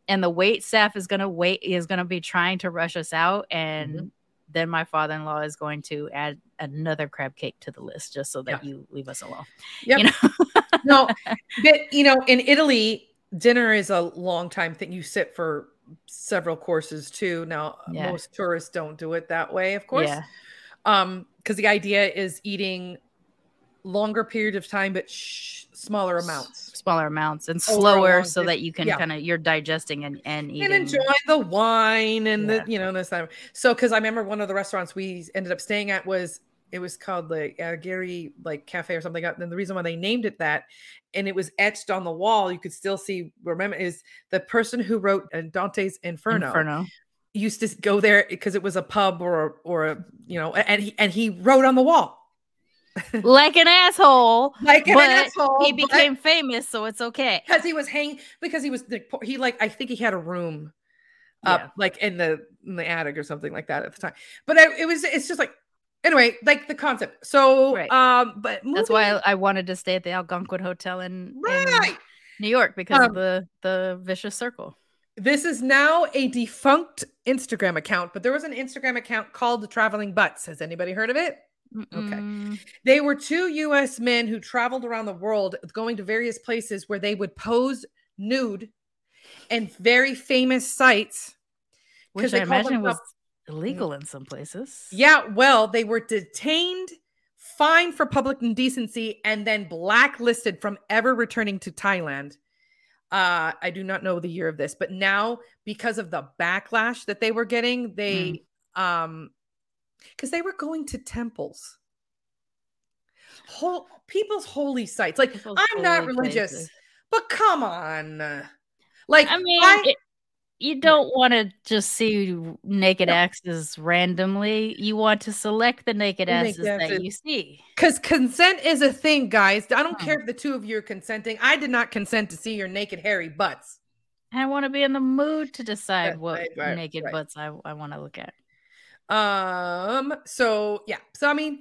And the wait staff is gonna wait is gonna be trying to rush us out and Mhm. Then my father-in-law is going to add another crab cake to the list just so that Yeah. you leave us alone Yep. you know no, but you know, in Italy, dinner is a long time thing. You sit for several courses too. Now, Yeah. most tourists don't do it that way, of course. yeah Um, because the idea is eating longer period of time, but sh- smaller amounts. smaller amounts and slower so that you can yeah. kind of you're digesting and and eating And enjoy the wine and Yeah. the, you know, this time. So, because I remember one of the restaurants we ended up staying at was It was called the Gary like Cafe or something. And the reason why they named it that, and it was etched on the wall, you could still see. Remember, is the person who wrote uh, Dante's Inferno. Inferno. Used to go there because it was a pub or or a you know, and he and he wrote on the wall like an asshole. Like an but asshole. He became famous, so it's okay. Because he was hanging. Because he was the he like I think he had a room up yeah. like in the in the attic or something like that at the time. But I, it was it's just like anyway like the concept. So right. um, but moving, that's why I, I, wanted to stay at the Algonquin Hotel in, right. in New York because um, of the the vicious circle. This is now a defunct Instagram account, but there was an Instagram account called the Traveling Butts. Has anybody heard of it? Mm-mm. Okay. They were two US men who traveled around the world going to various places where they would pose nude and very famous sites. Which I imagine was illegal in some places. Yeah, well, they were detained, fined for public indecency, and then blacklisted from ever returning to Thailand. Uh, I do not know the year of this, but now because of the backlash that they were getting, they mm. um because they were going to temples. Whole people's holy sites. Like people's I'm not religious, places. but come on. Like I mean, I, it, you don't want to just see naked no. asses randomly. You want to select the naked asses that you see. Because consent is a thing, guys. I don't care if the two of you are consenting. I did not consent to see your naked hairy butts. I want to be in the mood to decide right, what right, right, naked butts I, I want to look at. Um, so yeah, so I mean,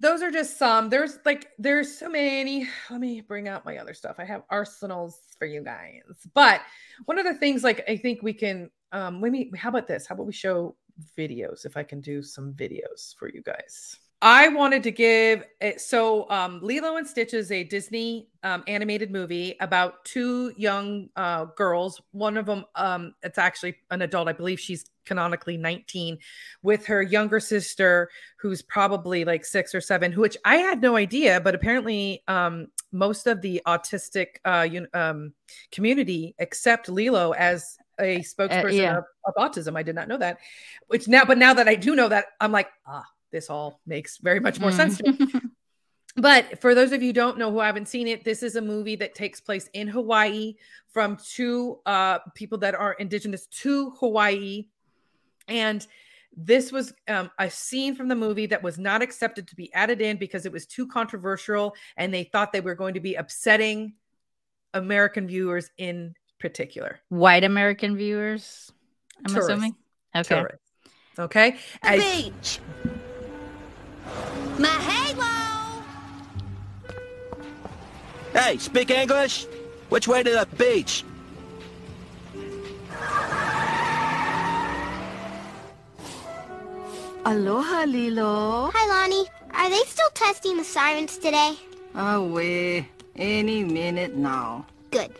those are just some. There's like there's so many. Let me bring out my other stuff. I have arsenals for you guys. But one of the things, like I think we can um let me how about this? How about we show videos if I can do some videos for you guys. I wanted to give it so um, Lilo and Stitch is a Disney um, animated movie about two young uh, girls. One of them, um, it's actually an adult. I believe she's canonically 19, with her younger sister, who's probably like six or seven. Which I had no idea, but apparently um, most of the autistic uh, um, community accept Lilo as a spokesperson uh, yeah. of, of autism. I did not know that. Which now, but now that I do know that, I'm like, ah this all makes very much more mm. sense to me. but for those of you don't know who haven't seen it, this is a movie that takes place in Hawaii from two uh, people that are indigenous to Hawaii. And this was um, a scene from the movie that was not accepted to be added in because it was too controversial and they thought they were going to be upsetting American viewers in particular. White American viewers, I'm Tourists. assuming. Okay. Tourists. Okay. I, beach. Hey, speak English? Which way to the beach? Aloha, Lilo. Hi, Lonnie. Are they still testing the sirens today? Oh, we. Any minute now. Good.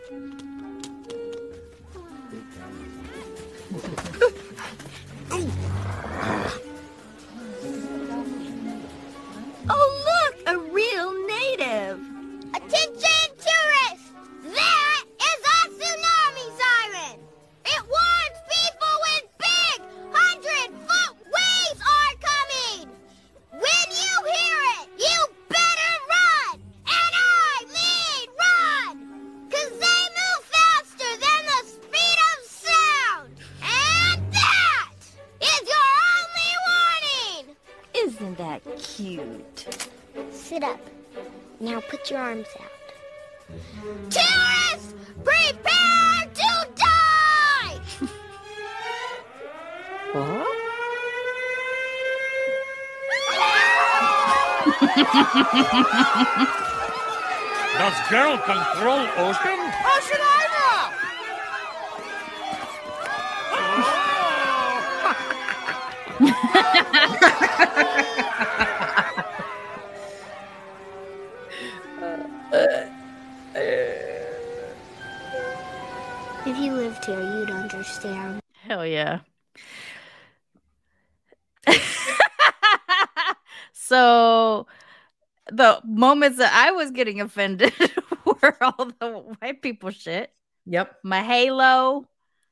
The moments that I was getting offended were all the white people shit. Yep. Mahalo.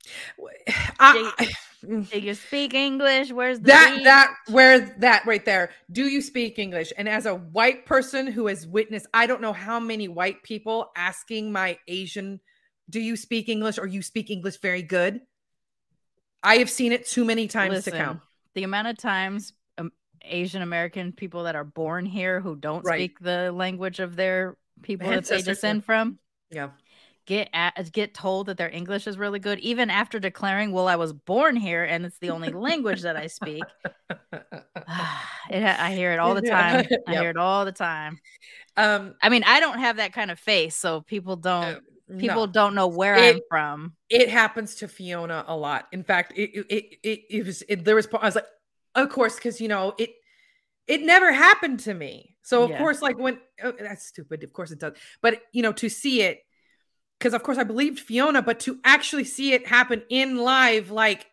I, mm. Do you speak English? Where's the that beach? that where that right there do you speak english and as a white person who has witnessed i don't know how many white people asking my asian do you speak english or you speak english very good i have seen it too many times Listen, to count the amount of times Asian American people that are born here who don't Right. speak the language of their people that they descend from yeah get at, get told that their English is really good, even after declaring, "Well, I was born here and it's the only language that I speak." it, I hear it all the time. I Yep. hear it all the time. um I mean, I don't have that kind of face, so people don't people no. don't know where It- I'm from. it happens to Fiona a lot. In fact, it it it, it, it was it, there was I was like, of course, because you know it it never happened to me. So of Yeah. course, like when oh, that's stupid. Of course it does. But you know, to see it, because of course I believed Fiona, but to actually see it happen in live, like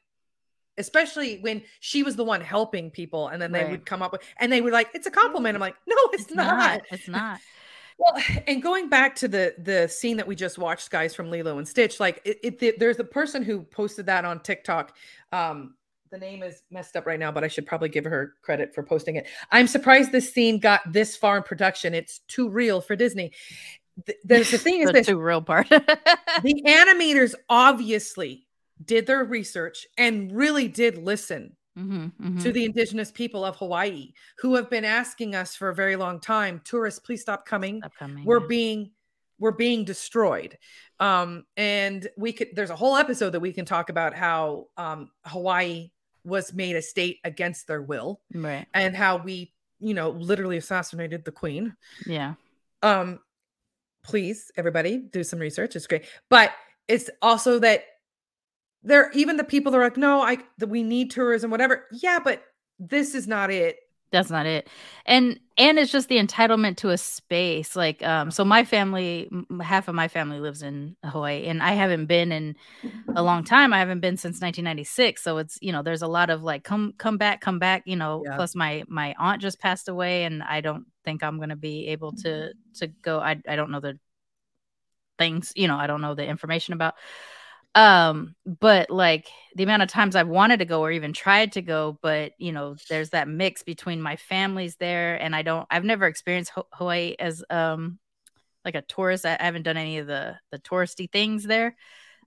especially when she was the one helping people, and then they Right. would come up with and they were like, "It's a compliment." I'm like, "No, it's, It's not. not. It's not. Well, and going back to the the scene that we just watched, guys, from Lilo and Stitch, like it, it the- there's a person who posted that on TikTok. Um, the name is messed up right now, but I should probably give her credit for posting it. I'm surprised this scene got this far in production. It's too real for Disney. Th- There's the thing is the this: too real part. the animators obviously did their research and really did listen Mhm, mhm. to the indigenous people of Hawaii who have been asking us for a very long time, tourists, please stop coming Stop coming, we're being we're being destroyed um and we could there's a whole episode that we can talk about how um hawaii was made a state against their will right. and how we you know literally assassinated the queen. Yeah. um please everybody do some research. It's great. But it's also that there even the people that are like no i that we need tourism whatever. Yeah but this is not it that's not it. And and it's just the entitlement to a space like um so my family half of my family lives in hawaii and i haven't been in a long time. I haven't been since 1996 so it's you know there's a lot of like come come back come back you know Yeah. plus my my aunt just passed away and i don't think i'm going to be able to to go. I i don't know the things you know i don't know the information about um but like the amount of times i've wanted to go or even tried to go but you know there's that mix between my families there and i don't i've never experienced hawaii as um like a tourist. I haven't done any of the the touristy things there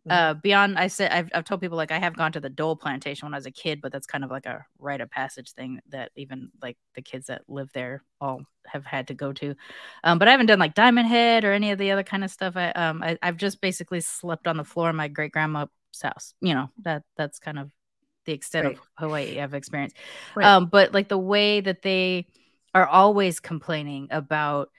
uh beyond i said I've, I've told people like i have gone to the dole plantation when i was a kid but that's kind of like a rite of passage thing that even like the kids that live there all have had to go to. Um, but i haven't done like diamond head or any of the other kind of stuff. I um I, i've just basically slept on the floor in my great grandma's house. You know that that's kind of the extent Right. of hawaii i've experienced. Right. um but like the way that they are always complaining about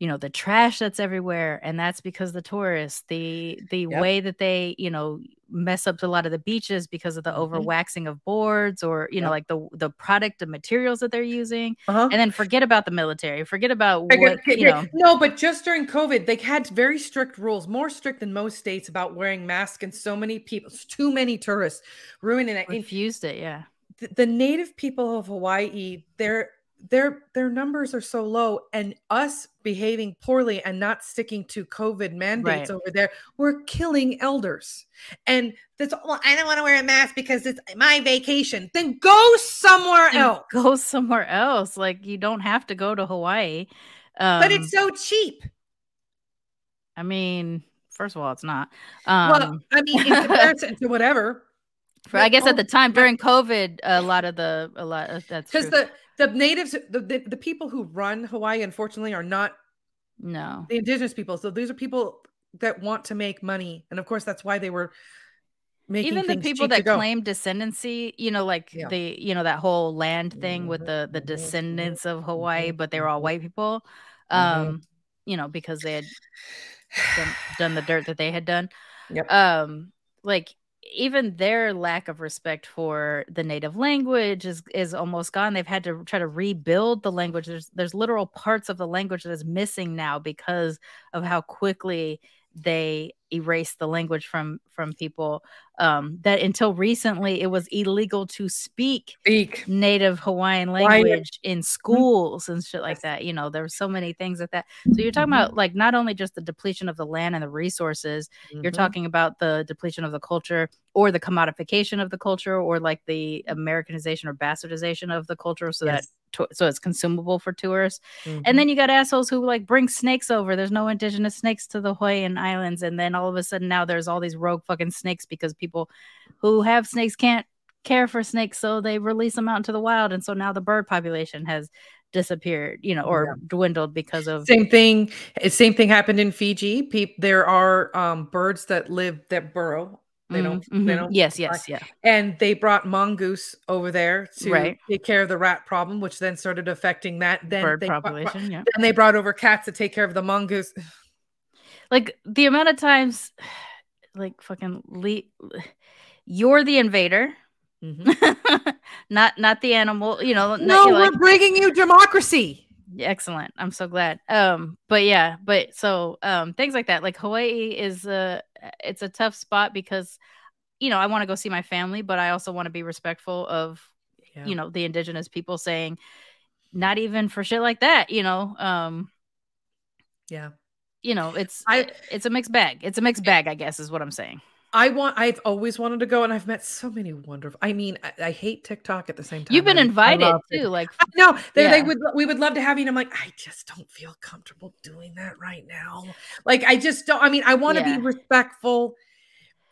you know the trash that's everywhere and that's because the tourists the the Yep. way that they you know mess up a lot of the beaches because of the Mhm. overwaxing of boards or you know like the the product the materials that they're using uh-huh. and then forget about the military forget about I what get- you know No, but just during COVID, they had very strict rules, more strict than most states about wearing masks, and so many people, too many tourists, ruining it. And refused it yeah the, the native people of Hawaii, their their their numbers are so low, and us behaving poorly and not sticking to COVID mandates Right. over there, we're killing elders. And that's well, I don't want to wear a mask because it's my vacation. Then go somewhere And else. go somewhere else like you don't have to go to hawaii um, but it's so cheap. i mean first of all it's not um well, I mean, in comparison to whatever. For, I guess at the time during COVID, a lot of the a lot of that's because the the natives the, the the people who run hawaii unfortunately are not no, the indigenous people. So these are people that want to make money. And of course that's why they were making even the people cheap to that claim descendancy, you know, like Yeah. the you know that whole land thing with the the Mhm, mhm, descendants of mhm, Hawaii, but they were all white people, um, you know, because they had done, done the dirt that they had done. Yep. Um, like even their lack of respect for the native language is is almost gone. They've had to try to rebuild the language. There's there's literal parts of the language that is missing now because of how quickly they erase the language from from people um that until recently it was illegal to speak Speak. native hawaiian Hawaiian. language in schools and shit like that you know there were so many things like that so you're talking Mhm. about like not only just the depletion of the land and the resources you're Mhm. talking about the depletion of the culture or the commodification of the culture or like the americanization or bastardization of the culture so that Yes. To- so it's consumable for tourists Mhm. and then you got assholes who like bring snakes over there's no indigenous snakes to the hawaiian islands and then all of a sudden now there's all these rogue fucking snakes because people who have snakes can't care for snakes so they release them out into the wild and so now the bird population has disappeared you know or dwindled because of Same thing. Same thing happened in Fiji. Peop, there are um, birds that live that burrow. They don't. Mhm, They mhm. don't. yes fly. yes yeah And they brought mongoose over there to Right. take care of the rat problem, which then started affecting that. Then bird they brought- population yeah Then they brought over cats to take care of the mongoose. like the amount of times like fucking le- you're the invader not not the animal you know No, we're like- bringing you democracy. excellent i'm so glad um but yeah but so um things like that like hawaii is a it's a tough spot because you know i want to go see my family but i also want to be respectful of Yeah. you know the indigenous people saying not even for shit like that you know um Yeah. you know it's I- it's a mixed bag it's a mixed bag i guess is what i'm saying I want. I've always wanted to go, and I've met so many wonderful. I mean, I, I hate TikTok at the same time. you've been I- I invited love too it. like No, they, they would. We would love to have you. And I'm like, I just don't feel comfortable doing that right now. Like, I just don't. I mean, I want to Yeah. be respectful.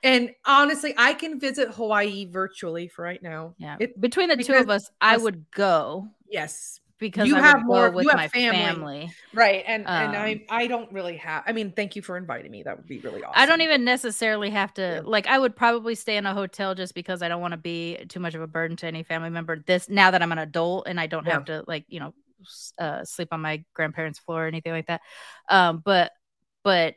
And honestly, I can visit Hawaii virtually for right now. yeah It, between the two of us i would go yes, because You I have more- with my family. family. right. And and Um, I I don't really have. I mean, thank you for inviting me. That would be really awesome. I don't even necessarily have to Yeah. like I would probably stay in a hotel just because I don't want to be too much of a burden to any family member. This now that I'm an adult and I don't have to like, you know, uh, sleep on my grandparents' floor or anything like that. Um but but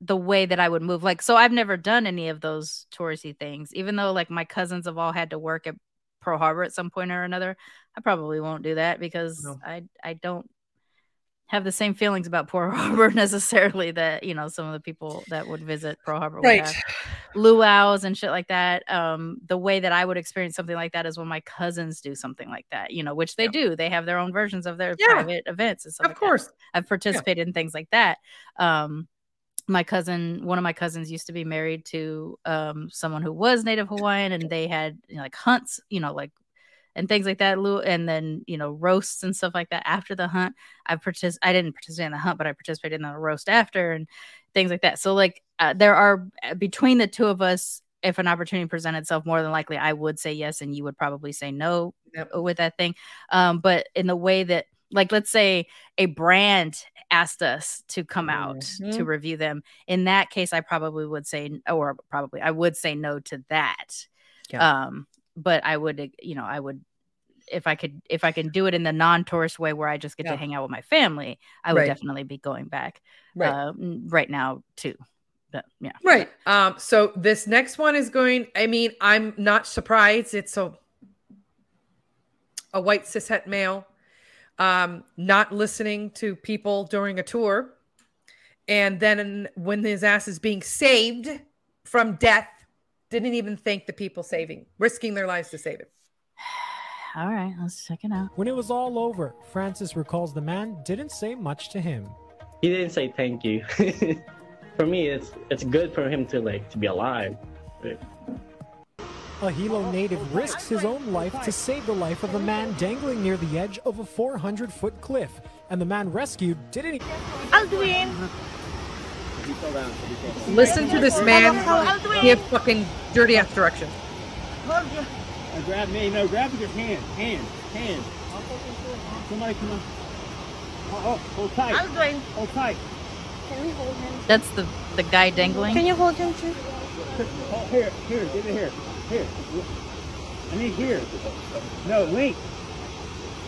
the way that I would move like so I've never done any of those touristy things even though like my cousins have all had to work at Pearl Harbor at some point or another. I probably won't do that because No. I I don't have the same feelings about Pearl Harbor necessarily that you know some of the people that would visit Pearl Harbor would Right. have. luau's and shit like that. Um, the way that I would experience something like that is when my cousins do something like that, you know, which they Yeah. do. They have their own versions of their Yeah. private events and stuff. Of like that. course. I've participated in things like that. Um, my cousin, one of my cousins used to be married to um, someone who was Native Hawaiian, and they had you know, like hunts, you know, like and things like that. And then you know roasts and stuff like that after the hunt. I partic- I didn't participate in the hunt, but I participated in the roast after and things like that. So like uh, there are uh, between the two of us. If an opportunity presented itself, more than likely I would say yes, and you would probably say no Yep. with that thing. Um, but in the way that, like, let's say a brand asked us to come out to Mhm. review them. In that case, I probably would say, or probably I would say no to that. Yeah. Um, but I would, you know, I would if I could if I can do it in the non-tourist way where I just get Yeah. to hang out with my family, I would Right. definitely be going back Right. uh, right now too. But yeah, Right. Um, so this next one is going, I mean, I'm not surprised. It's a a white cishet male um not listening to people during a tour. And then when his ass is being saved from death, didn't even thank the people saving, risking their lives to save it. all right, let's check it out. When it was all over, Francis recalls the man didn't say much to him. He didn't say thank you. for me, it's it's good for him to like to be alive. But A Hilo native risks his own life to save the life of a man dangling near the edge of a 400 foot cliff. And the man rescued didn't even. Listen to this man give fucking dirty ass directions. Hold your... Now grab me, no, grab with your hand, hand, hand. Somebody come on. Oh, oh, hold tight. Aldwin! Hold tight. Can we hold him? That's the the guy dangling. Can you hold him too? Oh, here, here, give it here. Here. I need here. No, Link.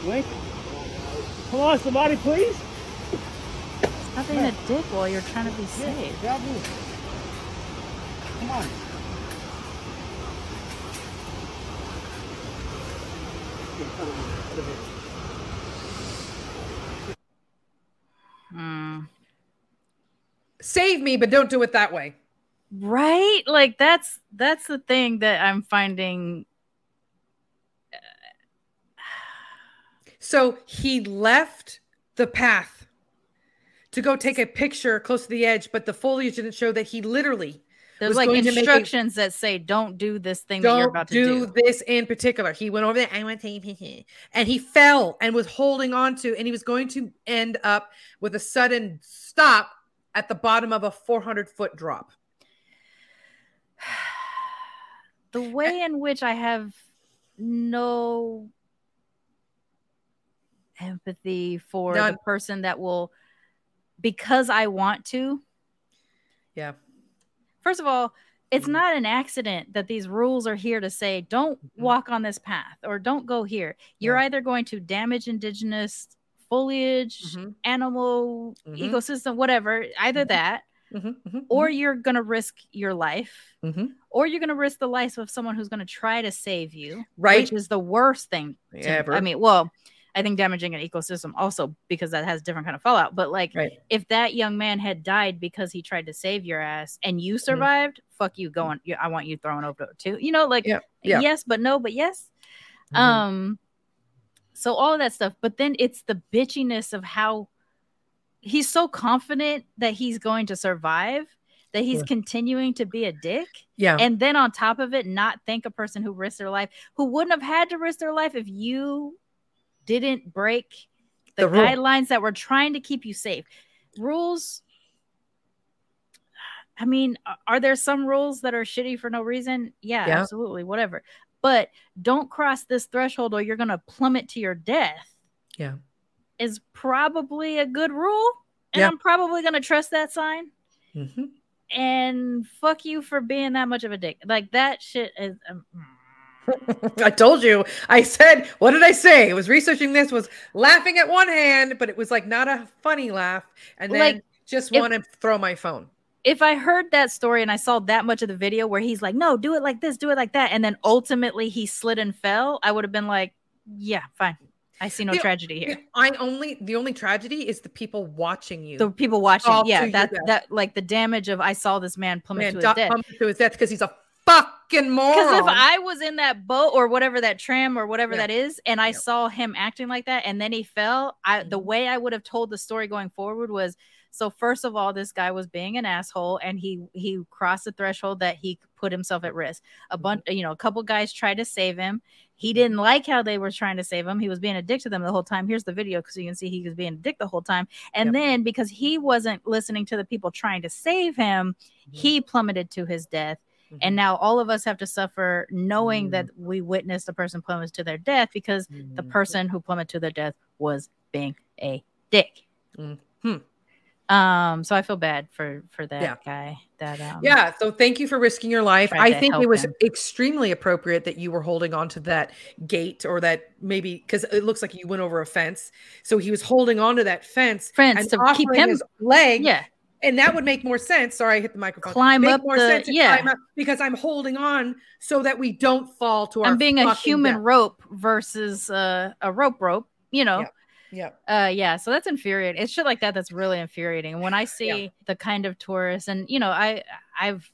Link. Come on, somebody, please. Stop being a dick while you're trying to be Here, safe. grab me. Come on. Hmm. Save me, but don't do it that way. Right like that's that's the thing that i'm finding So he left the path to go take a picture close to the edge, but the foliage didn't show that he literally there's was like make a- instructions that say don't do this thing that you're about to do, do this in particular. He went over there. I want to take a picture. and he fell and was holding on to, and he was going to end up with a sudden stop at the bottom of a 400 foot drop. The way in which I have no empathy for None. the person that will because I want to. Yeah. First of all, Mm-hmm. it's not an accident that these rules are here to say don't walk on this path or don't go here. You're either going to damage indigenous foliage, animal Mhm. ecosystem, whatever, either that, Mhm, or you're going to risk your life, Mhm. or you're going to risk the life of someone who's going to try to save you, Right. Which is the worst thing. to- Ever. I mean, well, I think damaging an ecosystem also because that has different kind of fallout. But like, Right. if that young man had died because he tried to save your ass and you survived, fuck you, going. I want you thrown over too. You know, like Yeah, yeah. yes, but no, but yes. Mhm. Um, so all of that stuff, but then it's the bitchiness of how he's so confident that he's going to survive that he's Yeah. continuing to be a dick. Yeah. And then on top of it, not thank a person who risked their life, who wouldn't have had to risk their life if you didn't break the, The guidelines that were trying to keep you safe. Rules. I mean, are there some rules that are shitty for no reason? Yeah, Yeah. absolutely, whatever. But don't cross this threshold or you're going to plummet to your death Yeah. Is probably a good rule. And Yeah. I'm probably going to trust that sign. Mhm. And fuck you for being that much of a dick. Like that shit is. Um, I told you. I said, what did I say? I was researching this, was laughing at one hand, but it was like not a funny laugh. And then Like, just want to throw my phone. if I heard that story and I saw that much of the video where he's like, no, do it like this, do it like that. And then ultimately he slid and fell, I would have been like, yeah, fine. I see no The- tragedy here. I only the only tragedy is the people watching you. The people watching, yeah, that, that like the damage of I saw this man plummet Man, to his death. to his death because he's a fucking moron. Because if I was in that boat or whatever that tram or whatever Yeah. that is, and I saw him acting like that, and then he fell, I the Mm-hmm. way I would have told the story going forward was so. First of all, this guy was being an asshole, and he he crossed the threshold that he put himself at risk. A bunch, Mm-hmm. you know, a couple guys tried to save him. He didn't like how they were trying to save him. He was being a dick to them the whole time. Here's the video because you can see he was being a dick the whole time. And Yep. then because he wasn't listening to the people trying to save him, Mm-hmm. he plummeted to his death. And now all of us have to suffer knowing that we witnessed a person plummet to their death because the person who plummeted to their death was being a dick. Mhm. Um, so I feel bad for for that Yeah. guy. That um, yeah, so thank you for risking your life. I think it was him. extremely appropriate that you were holding on to that gate or that maybe because it looks like you went over a fence. So he was holding on to that fence, Fence and to keep him- his leg. yeah. And that would make more sense. Sorry, I hit the microphone. Climb Make up more the- sense yeah. up because I'm holding on so that we don't fall to our. I'm being a human death. rope versus uh, a rope rope. You know. Yeah. Uh yeah, so that's infuriating. It's shit like that that's really infuriating. When I see the kind of tourists and you know, I I've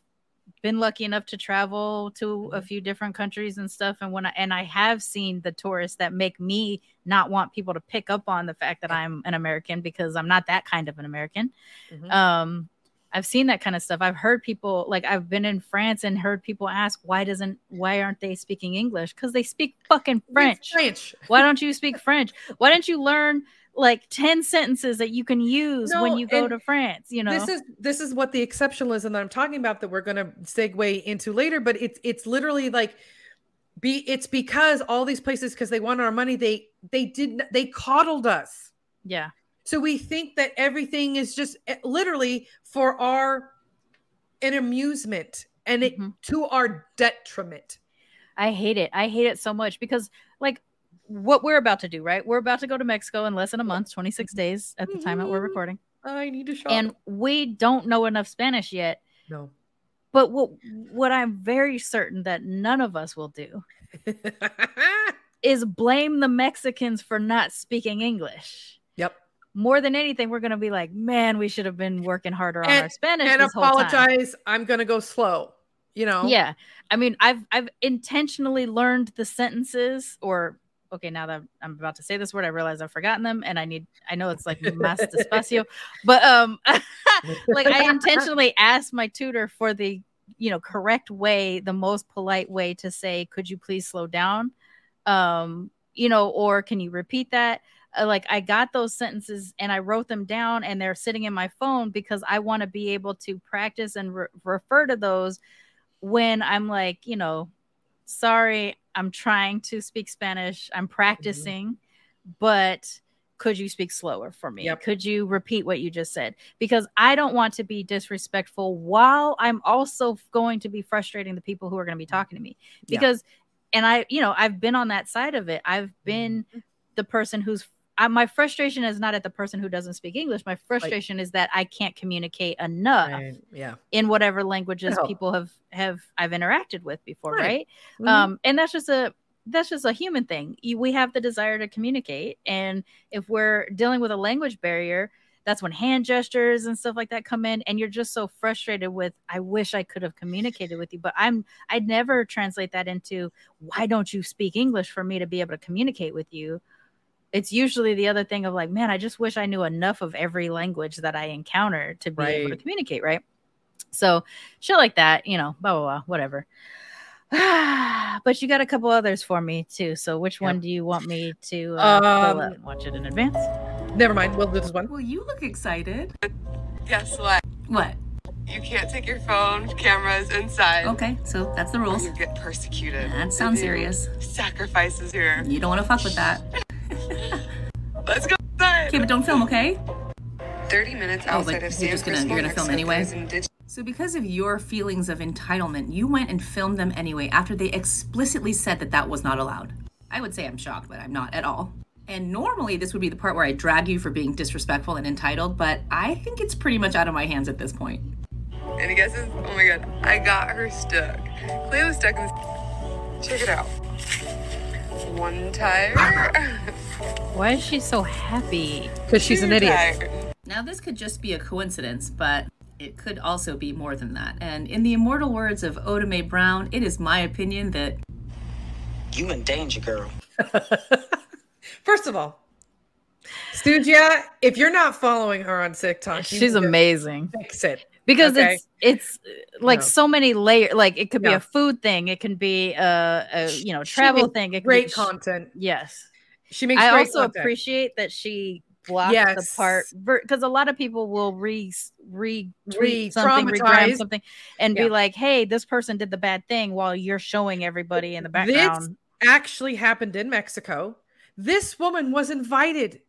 been lucky enough to travel to Mm-hmm. a few different countries and stuff and when I and I have seen the tourists that make me not want people to pick up on the fact that I'm an American because I'm not that kind of an American. Mhm. Um I've seen that kind of stuff. I've heard people like I've been in France and heard people ask why doesn't why aren't they speaking English? Cuz they speak fucking French. French. Why don't you speak French? Why don't you learn like 10 sentences that you can use when you go to France, you know? This is this is what the exceptionalism that I'm talking about that we're going to segue into later, but it's it's literally like be it's because all these places because they want our money they they didn't they coddled us. yeah. So we think that everything is just eh, literally for our an amusement and it Mm-hmm. to our detriment. I hate it. I hate it so much because like what we're about to do, right? We're about to go to Mexico in less than a month, 26 days at the time that we're recording. I need to shop. And we don't know enough Spanish yet. no. But what what I'm very certain that none of us will do is blame the Mexicans for not speaking English. Yep. More than anything, we're gonna be like, man, we should have been working harder on our Spanish and this whole time." apologize. I'm gonna go slow. You know. Yeah. I mean, I've I've intentionally learned the sentences or okay, now that I'm about to say this word, I realize I've forgotten them and I need I know it's like más despacio, but um like I intentionally asked my tutor for the you know correct way, the most polite way to say, could you please slow down? Um, you know, or can you repeat that? Uh, like I got those sentences and I wrote them down and they're sitting in my phone because I want to be able to practice and re- refer to those when I'm like, you know, sorry, I'm trying to speak Spanish, I'm practicing, but could you speak slower for me? Could you repeat what you just said? Because I don't want to be disrespectful while I'm also going to be frustrating the people who are going to be talking to me. Yeah. Because, and I, you know, I've been on that side of it. I've been the person who's, I, my frustration is not at the person who doesn't speak English. My frustration is that I can't communicate enough Right, Yeah. in whatever languages No. people have have I've interacted with before, Right. right? Mhm. Um, and that's just a that's just a human thing. You, we have the desire to communicate, and if we're dealing with a language barrier, that's when hand gestures and stuff like that come in, and you're just so frustrated with. I wish I could have communicated with you, but I'm I'd never translate that into why don't you speak English for me to be able to communicate with you. It's usually the other thing of like, man, I just wish I knew enough of every language that I encounter to be able to communicate, right? So shit like that, you know, blah blah blah, whatever. but you got a couple others for me too. So which one do you want me to uh, pull Um, up? Watch it in advance. Never mind. We'll do this one. Well, you look excited. Guess what? What? You can't take your phone, cameras inside. Okay, so that's the or rules. You get persecuted. That sounds serious. Sacrifices here. You don't want to fuck with that. Let's go inside. Okay, but don't film, okay? 30 minutes Oh, outside but of you're just gonna you're gonna film anyway. So because of your feelings of entitlement, you went and filmed them anyway after they explicitly said that that was not allowed. I would say I'm shocked, but I'm not at all. And normally this would be the part where I drag you for being disrespectful and entitled, but I think it's pretty much out of my hands at this point. Any guesses? Oh my god, I got her stuck. Clay was stuck in this. Check it out. One tire. Why is she so happy? Because she's an idiot. tires. Now, this could just be a coincidence, but it could also be more than that. And in the immortal words of Oda Mae Brown, it is my opinion that You in danger, girl. First of all, Studia, if you're not following her on TikTok, She's amazing. Fix it. Because okay? it's it's uh, like No. so many layers like it could be a food thing it can be a, a you know travel thing it can great be, content. yes She makes i also content. appreciate that she blocked the part because a lot of people will re re tweet something regram something and Yeah. be like hey this person did the bad thing while you're showing everybody in the background This actually happened in Mexico. This woman was invited,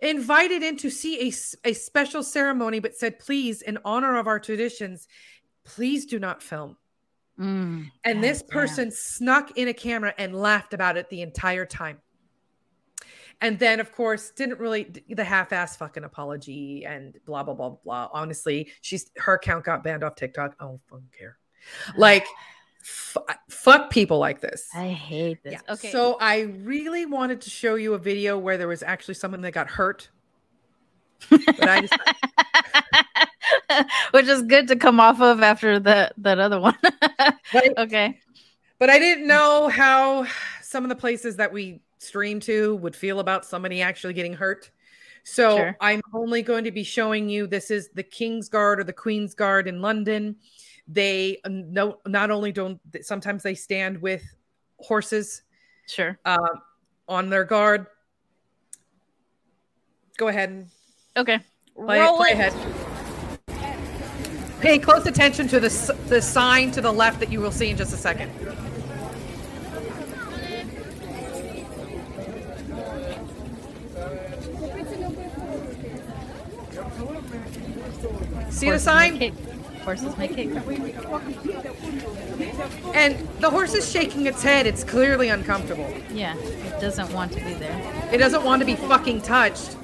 invited in to see a, a special ceremony, but said, please, in honor of our traditions, please do not film. Mm, And this God damn. person snuck in a camera and laughed about it the entire time. And then, of course, didn't really the half-ass fucking apology and blah blah blah blah. Honestly, she's her account got banned off TikTok. I don't fucking care. Like, f- fuck people like this. i hate this Yeah. okay So I really wanted to show you a video where there was actually someone that got hurt. But I just which is good to come off of after that that other one okay but I didn't know how some of the places that we stream to would feel about somebody actually getting hurt. So Sure. I'm only going to be showing you this is the King's Guard or the Queen's Guard in London. They uh, no not only don't sometimes they stand with horses sure uh, on their guard. Go ahead and okay play, Roll play it. ahead. Pay close attention to the the sign to the left that you will see in just a second. See the sign? May kick. horses may kick And the horse is shaking its head. It's clearly uncomfortable. yeah it doesn't want to be there It doesn't want to be fucking touched.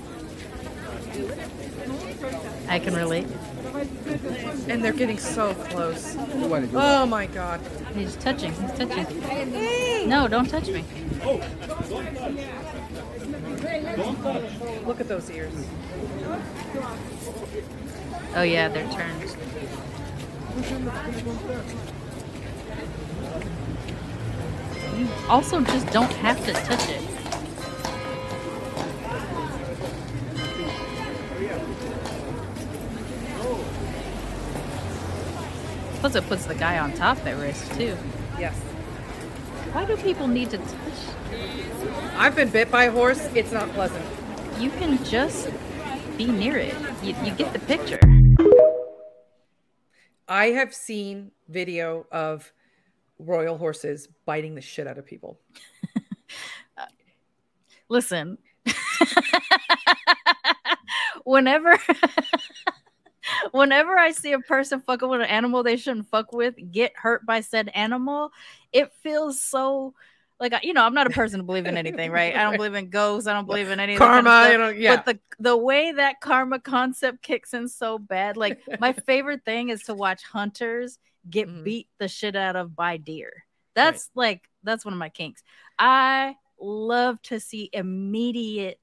i can relate And they're getting so close. Oh my god. He's touching. He's touching. No, don't touch me. Look at those ears. Oh yeah, they're turned. You also just don't have to touch it. Plus, it puts the guy on top at risk too. Yes. Why do people need to touch? I've been bit by a horse. It's not pleasant. You can just be near it. You, you get the picture. I have seen video of royal horses biting the shit out of people. Uh, listen, whenever whenever I see a person fucking with an animal they shouldn't fuck with get hurt by said animal, it feels so like you know I'm not a person to believe in anything, right? I don't believe in ghosts. I don't believe in any of kind of Karma, you yeah. But the the way that karma concept kicks in so bad, like my favorite thing is to watch hunters get Mm-hmm. beat the shit out of by deer. That's like that's one of my kinks. I love to see immediate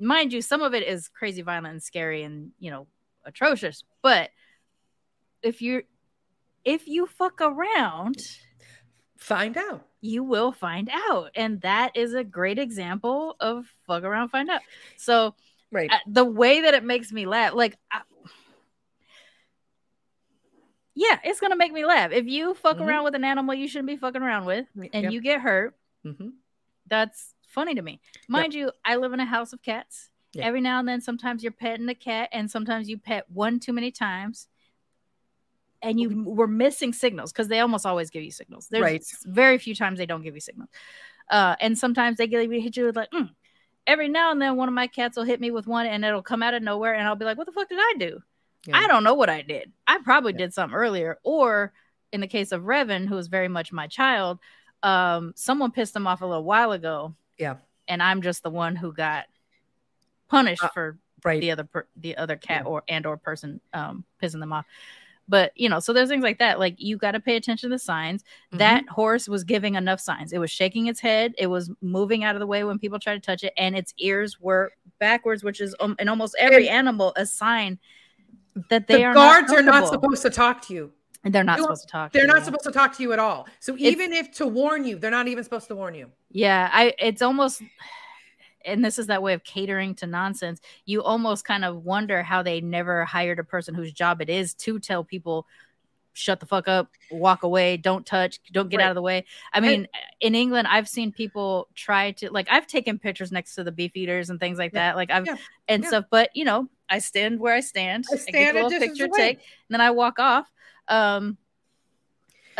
mind you, some of it is crazy violent and scary and you know atrocious. But if you're if you fuck around, find out. You will find out, and that is a great example of fuck around, find out. So, right, uh, the way that it makes me laugh, like. I, yeah, it's gonna make me laugh. If you fuck Mhm. around with an animal you shouldn't be fucking around with, and Yep. you get hurt, Mm-hmm. that's funny to me. Mind you, I live in a house of cats. Every now and then, sometimes you're petting a cat, and sometimes you pet one too many times, and you were missing signals because they almost always give you signals. There's Right. very few times they don't give you signals, uh, and sometimes they give you hit you with like. "Mm." Every now and then, one of my cats will hit me with one, and it'll come out of nowhere, and I'll be like, "What the fuck did I do?" I don't know what I did. I probably did something earlier. Or in the case of Revan, who is very much my child, um, someone pissed him off a little while ago. Yeah. And I'm just the one who got punished Uh, for right. the other per- the other cat or and or person um pissing them off. But you know, so there's things like that. Like you got to pay attention to the signs. That horse was giving enough signs. It was shaking its head. It was moving out of the way when people tried to touch it, and its ears were backwards, which is um, in almost every animal a sign that they the are guards not are not supposed to talk to you. And they're not You- supposed to talk. They're you, not yeah. supposed to talk to you at all. So It's- even if to warn you, they're not even supposed to warn you. Yeah, I it's almost and this is that way of catering to nonsense. You almost kind of wonder how they never hired a person whose job it is to tell people shut the fuck up, walk away, don't touch, don't get Right. out of the way. I mean, in England I've seen people try to like I've taken pictures next to the beef eaters and things like that. Like I've Yeah. and Yeah. stuff, but you know, I stand where I stand. I get stand a a little picture away. take, and then I walk off. Um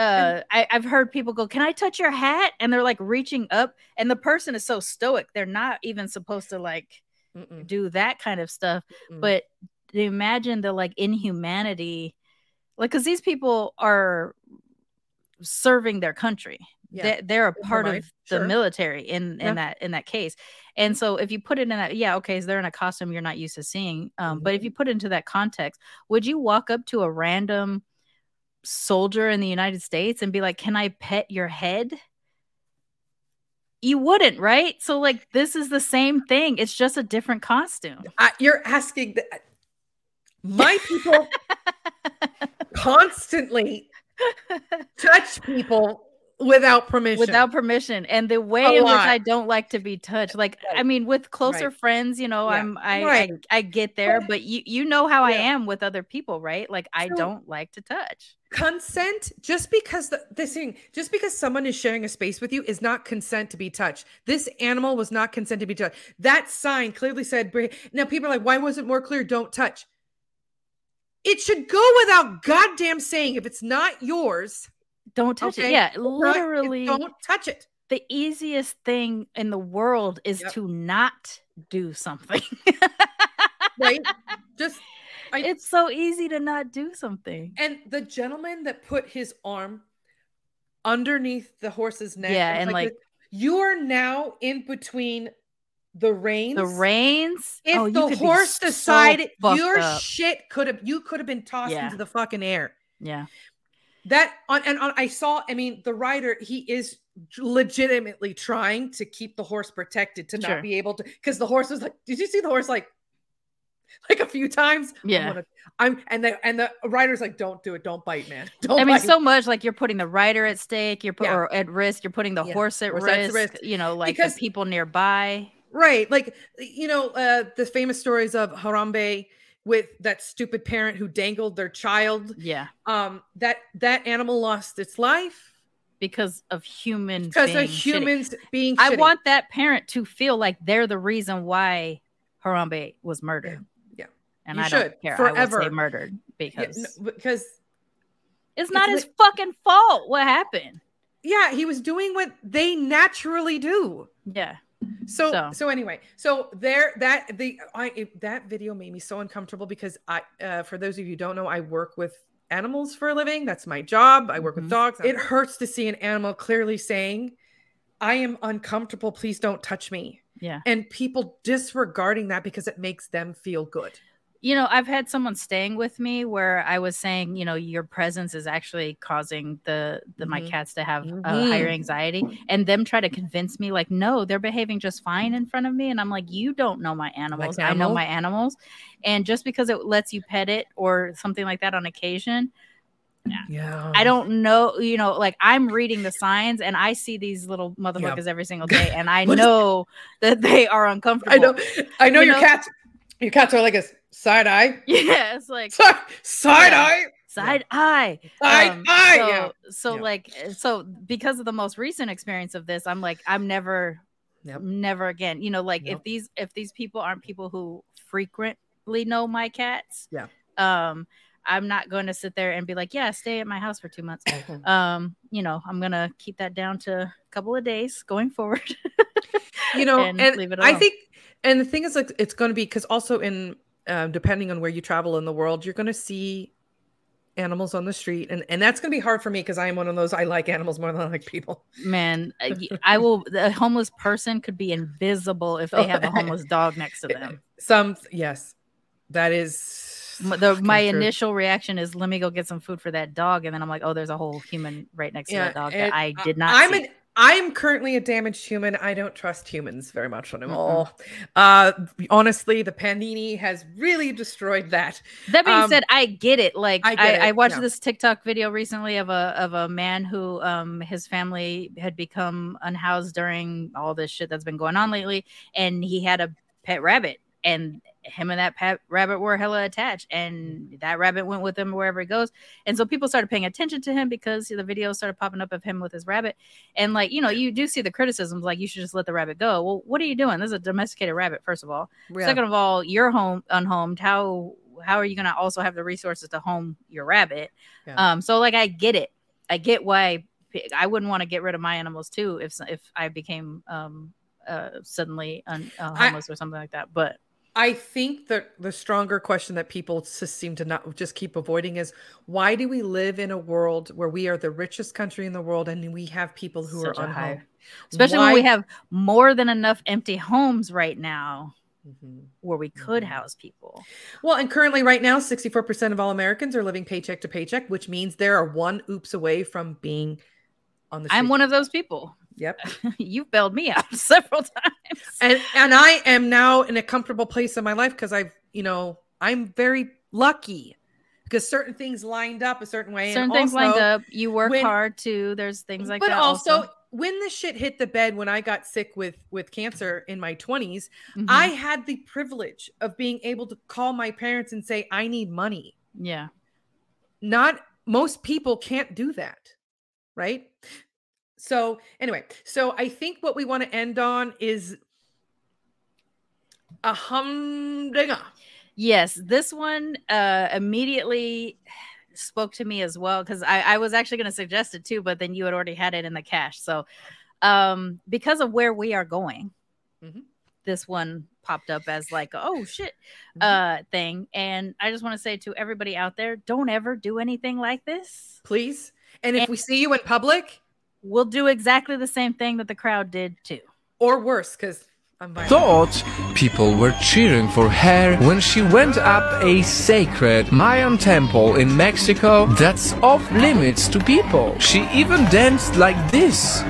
uh I, I've heard people go, Can I touch your hat? And they're like reaching up, and the person is so stoic, they're not even supposed to like Mm-mm. do that kind of stuff. Mm-mm. But to imagine the like inhumanity, like because these people are serving their country. Yeah. They, they're a part of the sure. military in in Yeah. that in that case. And so if you put it in that, yeah, okay, so they're in a costume you're not used to seeing. Um, but Mm-hmm. if you put it into that context, would you walk up to a random soldier in the United States and be like, "Can I pet your head?" You wouldn't, right? So like this is the same thing. It's just a different costume. I, you're asking the, uh, my people constantly touch people without permission. without permission. and the way A in which i don't like to be touched like i mean with closer Right. friends you know Yeah. i'm I, Right. I i get there But- you you know how i am with other people right? Like i So- don't like to touch. consent just because the this thing just because someone is sharing a space with you is not consent to be touched. This animal was not consent to be touched. That sign clearly said now people are like why was it more clear? Don't touch. It should go without goddamn saying. If it's not yours don't touch okay, it yeah literally don't touch it. the easiest thing in the world is Yep. to not do something. Right? Just I, it's so easy to not do something. And the gentleman that put his arm underneath the horse's neck Yeah, and, like- this, you are now in between the reins. The reins? If oh, the horse decided fucked your up. shit could have, you could have been tossed Yeah. into the fucking air. yeah That on and on, I saw. I mean, the rider he is legitimately trying to keep the horse protected to Sure. not be able to because the horse was like did you see the horse like like a few times I'm Yeah. gonna- i'm and the and the rider's like don't do it don't bite man don't I mean, bite. so much like you're putting the rider at stake, you're put, Yeah. or at risk, you're putting the Yeah. horse at Horse risk, risk. you know, like Because- the people nearby. right like you know uh the famous stories of harambe with that stupid parent who dangled their child Yeah. um that that animal lost its life Because of humans. because being of shitty. humans being I want that parent to feel like they're the reason why Harambe was murdered. Yeah. And You I should, don't care. I would forever. say murdered Yeah, because no, because it's not it's his fucking fault. What happened? yeah he was doing what they naturally do Yeah. So So- so, anyway so there that the i it, that video made me so uncomfortable because i uh, for those of you who don't know i work with animals for a living. That's my job. I work Mhm. with dogs. It hurts to see an animal clearly saying i am uncomfortable. Please don't touch me. Yeah. and people disregarding that because it makes them feel good You know, I've had someone staying with me where I was saying, you know, your presence is actually causing the the my Mhm. cats to have uh, Mhm. higher anxiety, and them try to convince me like, no, they're behaving just fine in front of me, and I'm like, you don't know my animals. I know my animals, and just because it lets you pet it or something like that on occasion, yeah I don't know, you know, like I'm reading the signs and I see these little motherfuckers every single day, and I know that they are uncomfortable. i know i know You your know? cats your cats are like a side eye Yeah, it's like side, side Yeah. eye side eye Side Um, eye, so, yeah. so Yeah. like so because of the most recent experience of this i'm like i'm never Yep. never again you know like Yep. if these if these people aren't people who frequently know my cats Yeah. um i'm not going to sit there and be like yeah stay at my house for two months um you know i'm gonna keep that down to a couple of days going forward you know and and, leave it i think and the thing is like it's going to be because also in uh, depending on where you travel in the world you're going to see animals on the street and and that's going to be hard for me because i am one of those i like animals more than i like people man I- i will a homeless person could be invisible if they have a homeless dog next to them some yes that is the, my true. initial reaction is let me go get some food for that dog and then i'm like oh there's a whole human right next to that dog that i did not i'm see. an i'm currently a damaged human. I don't trust humans very much anymore. Uh honestly the panini has really destroyed that. That being Um, said i get it. Like I i, get I, watched yeah. this tiktok video recently of a of a man who um his family had become unhoused during all this shit that's been going on lately and he had a pet rabbit and him and that pet rabbit were hella attached and that rabbit went with him wherever he goes. And so people started paying attention to him because the videos started popping up of him with his rabbit. And like you know you do see the criticisms like you should just let the rabbit go. Well what are you doing? This is a domesticated rabbit first of all. Yeah. second of all you're home unhomed. How how are you going to also have the resources to home your rabbit? Yeah. um so like i get it. I get why I wouldn't want to get rid of my animals too if if i became um uh suddenly un, uh, I- homeless or something like that but I think that the stronger question that people just seem to not just keep avoiding is why do we live in a world where we are the richest country in the world and we have people who Such are on high- especially when we have more than enough empty homes right now Mhm. where we could Mm-hmm. house people Well, and currently, right now, 64% of all Americans are living paycheck to paycheck, which means there are one oops away from being on the Street. i'm one of those people Yep. you've bailed me out several times And and I am now in a comfortable place in my life because I've, you know, I'm very lucky because certain things lined up a certain way. certain and things lined up you work when- hard too there's things like but that But also, when the shit hit the bed when I got sick with with cancer in my 20s, Mhm. I had the privilege of being able to call my parents and say I need money. yeah Not most people can't do that, right? So, anyway, so I think what we want to end on is a humdinger. Yes, this one uh immediately spoke to me as well because I, I was actually going to suggest it too, but then you had already had it in the cache. So, um, because of where we are going, Mhm. this one popped up as like, oh shit, Mhm. uh, thing. And I just want to say to everybody out there, don't ever do anything like this. Please. And if And- we see you in public, We'll do exactly the same thing that the crowd did too. or worse, because I'm violent. Thought people were cheering for her when she went up a sacred Mayan temple in Mexico that's off limits to people. She even danced like this.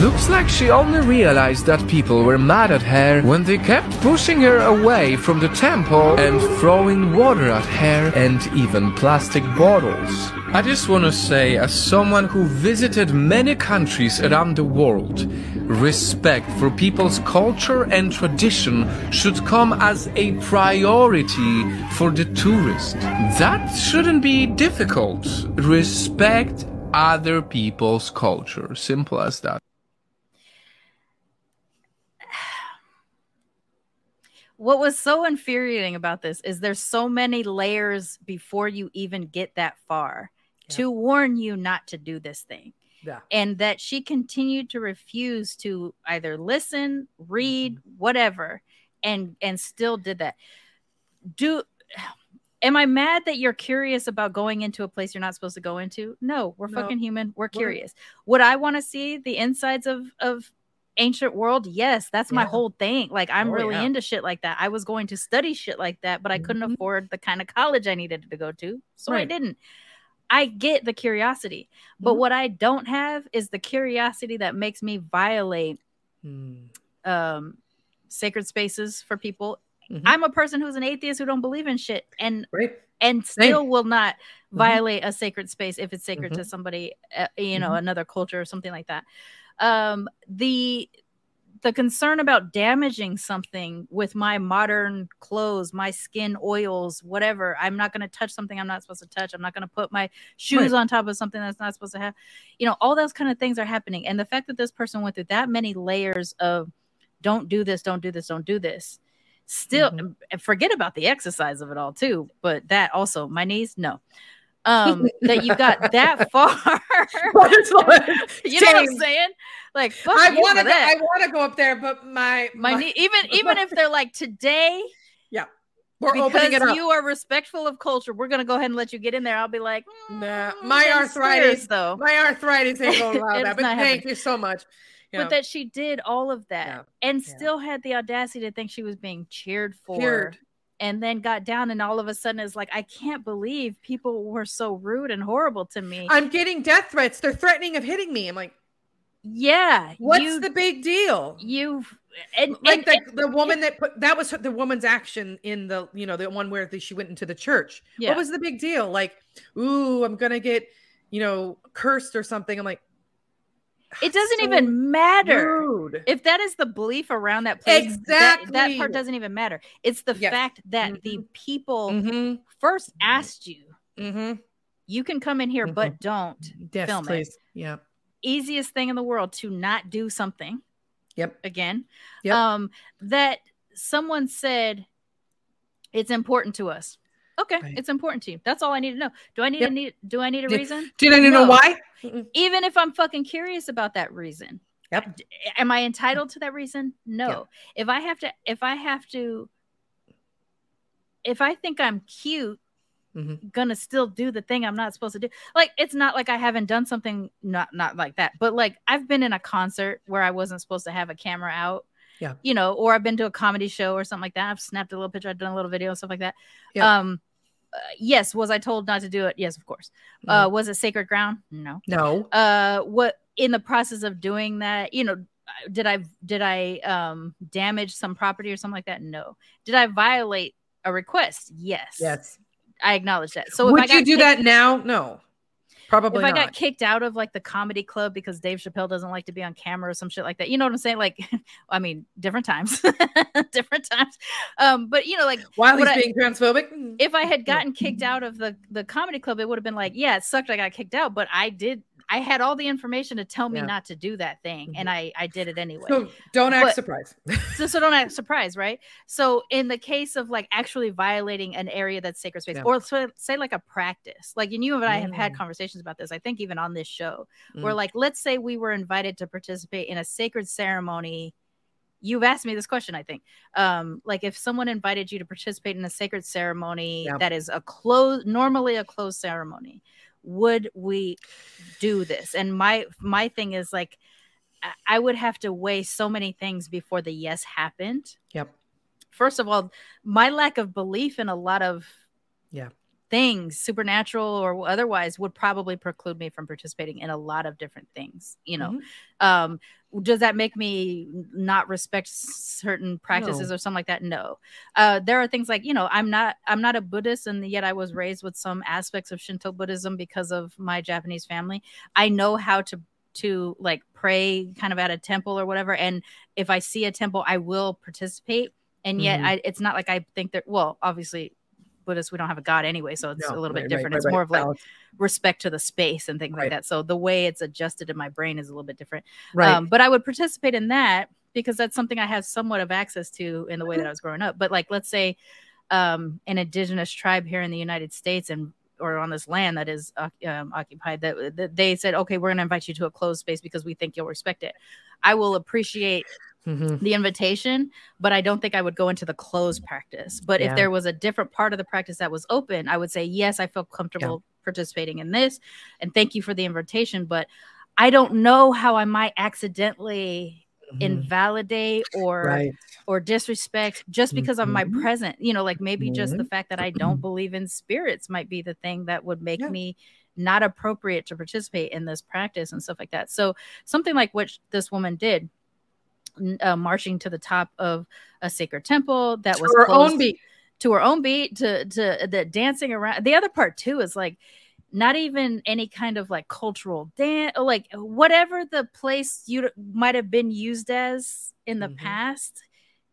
Looks like she only realized that people were mad at her when they kept pushing her away from the temple and throwing water at her and even plastic bottles. I just want to say, as someone who visited many countries around the world, respect for people's culture and tradition should come as a priority for the tourist. That shouldn't be difficult. Respect other people's culture. Simple as that. What was so infuriating about this is there's so many layers before you even get that far to warn you not to do this thing. Yeah. and that she continued to refuse to either listen read mm-hmm. whatever and and still did that. Do am i mad that you're curious about going into a place you're not supposed to go into? No we're No. fucking human. We're We're- curious. Would i want to see the insides of of ancient world yes that's my Yeah. whole thing like i'm Oh, really yeah. into shit like that i was going to study shit like that but i couldn't Mhm. afford the kind of college i needed to go to so i didn't i get the curiosity but Mhm. what i don't have is the curiosity that makes me violate Hmm. um sacred spaces for people Mhm. i'm a person who's an atheist who don't believe in shit and Right. and Same. still will not Mhm. violate a sacred space if it's sacred to Mhm. somebody uh, you know Mhm. another culture or something like that um the the concern about damaging something with my modern clothes my skin oils whatever i'm not going to touch something i'm not supposed to touch. I'm not going to put my shoes Right. on top of something that's not supposed to have you know all those kind of things are happening. And the fact that this person went through that many layers of don't do this don't do this don't do this still and forget about the exercise of it all too but that also my knees no um that you got that far you know what i'm saying like fuck I want to. that. I want to go up there, but my my knee even even if they're like today yeah, we're opening because it up. you are respectful of culture we're gonna go ahead and let you get in there i'll be like Nah, my arthritis, scared, though. my arthritis ain't gonna allow that. But thank happening. you so much. Yeah. but that she did all of that Yeah. and still had the audacity to think she was being cheered for Cheered. And then got down and all of a sudden is like i can't believe people were so rude and horrible to me I'm getting death threats. They're threatening of hitting me. I'm like, yeah what's you- the big deal? You've and like and- the, the woman that put that was her- the woman's action in the you know the one where the, she went into the church. Yeah. What was the big deal? Like, ooh, I'm gonna get you know cursed or something. I'm like, it doesn't so even matter rude. if that is the belief around that place that, that part doesn't even matter it's the Yes. fact that the people Mhm. first asked you Mhm. you can come in here but don't Yes, film please. it Yeah. easiest thing in the world to not do something Yep. again Yep. um that someone said it's important to us okay Right. it's important to you that's all i need to know do i need Yep. to need do i need a reason Do I need to know why? Mm-mm. even if i'm fucking curious about that reason Yep. am i entitled to that reason no if i have to if i have to if i think i'm cute Mhm. gonna still do the thing i'm not supposed to do like it's not like i haven't done something not not like that but like i've been in a concert where i wasn't supposed to have a camera out Yeah. you know or i've been to a comedy show or something like that i've snapped a little picture i've done a little video and stuff like that Yeah. um yes was i told not to do it yes of course Mm-hmm. uh was it sacred ground no No. uh what in the process of doing that you know did i did i um damage some property or something like that no did i violate a request yes Yes. i acknowledge that so would you do kicked- that now? No. Probably if I not. got kicked out of like the comedy club because Dave Chappelle doesn't like to be on camera or some shit like that, you know what I'm saying? Like, I mean, different times, different times. Um, but you know, like While he's I- being transphobic. Mm. if I had gotten kicked out of the the comedy club, it would have been like, yeah, it sucked. I got kicked out, but I did. I had all the information to tell me Yeah. not to do that thing, and I I did it anyway. So don't act But- surprised. so, so don't act surprised, right? So in the case of like actually violating an area that's sacred space, Yeah. or so, say like a practice, like and you and I have had Mm. conversations about this. I think even on this show, where Mm. like let's say we were invited to participate in a sacred ceremony. You've asked me this question, I think. Um, like if someone invited you to participate in a sacred ceremony Yeah. that is a closed, normally a closed ceremony, would we do this? And my my thing is like, I- would have to weigh so many things before the yes happened Yep. first of all, my lack of belief in a lot of Yeah. Things, supernatural or otherwise, would probably preclude me from participating in a lot of different things. You know, um, does that make me not respect certain practices No. or something like that? No. Uh, there are things like you know, I'm not I'm not a Buddhist, and yet I was raised with some aspects of Shinto Buddhism because of my Japanese family. I know how to to like pray kind of at a temple or whatever, and if I see a temple, I will participate. And yet, Mhm. I, it's not like I think that. Well, obviously, Buddhists, we don't have a god anyway, so it's No, a little bit right, right, different. right, it's right. more of like respect to the space and things like that. So the way it's adjusted in my brain is a little bit different. Right. Um, but I would participate in that because that's something I have somewhat of access to in the way Mm-hmm. that I was growing up. But like, let's say um, an indigenous tribe here in the United States and or on this land that is um, occupied that, that they said, okay, we're going to invite you to a closed space because we think you'll respect it. I will appreciate Mhm. the invitation, but I don't think I would go into the closed practice. But Yeah. if there was a different part of the practice that was open, I would say, yes, I feel comfortable participating in this. And thank you for the invitation. But I don't know how I might accidentally invalidate or Mm-hmm. Right. or disrespect just because of my Mhm. present you know like maybe just the Mhm. fact that i don't believe in spirits might be the thing that would make me not appropriate to participate in this practice and stuff like that so something like what this woman did uh, marching to the top of a sacred temple that To was her own beat. to her own beat to to the dancing around the other part too is like not even any kind of like cultural dance like whatever the place you might have been used as in the past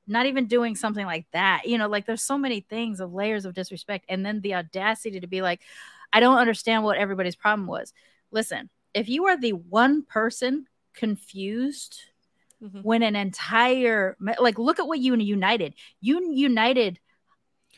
not even doing something like that you know like there's so many things of layers of disrespect and then the audacity to be like i don't understand what everybody's problem was listen if you are the one person confused Mm-hmm. when an entire like look at what you united you united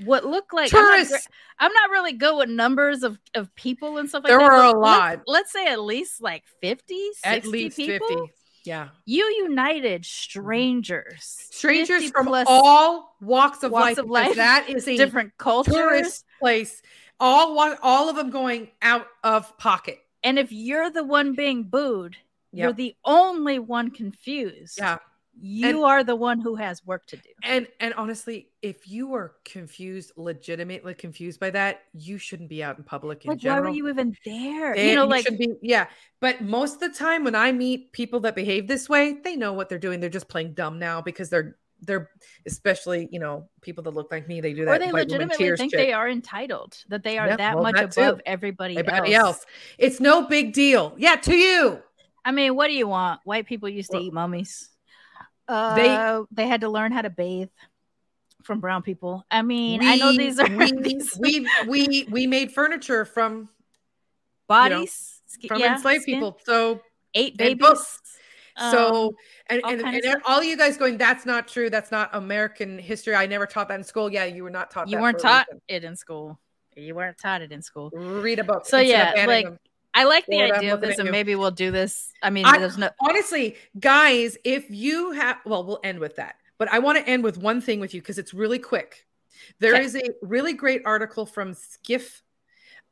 what looked like I'm not, I'm not really good with numbers of, of people and stuff like There that. There were a lot. Let's, let's say at least like 50, 60 At least people. 50. Yeah. You united strangers, Strangers from all walks of walks life. of life, That is a different cultures. tourist place. All all of them going out of pocket. And if you're the one being booed, you're the only one confused. Yeah. You And- are the one who has work to do. And and honestly, if you are confused, legitimately confused by that, you shouldn't be out in public in Like, why general. were you even there? They- you know, like should be yeah. But most of the time when I meet people that behave this way, they know what they're doing. They're just playing dumb now because they're they're especially, you know, people that look like me, they do that. or they legitimately think shit. they are entitled, that they are Yeah, that well, much that above everybody, Everybody else. else. It's no big deal. Yeah, to you. I mean, what do you want? White people used to eat mummies. Uh, They- they they had to learn how to bathe from brown people. I mean, I know these are we, these we we we made furniture from bodies you know, from yeah, enslaved skin. people. So Eight and babies. books. So Um, and all and, and all you guys going, that's not true. That's not American history. I never taught that in school. Yeah, you were not taught. you that weren't taught it in school. You weren't taught it in school. Read a book. So yeah, like them. I like the idea of this, and maybe we'll do this. I mean, I- there's no honestly, guys, if you have, well, we'll end with that. But I want to end with one thing with you because it's really quick. There Okay. is a really great article from Skift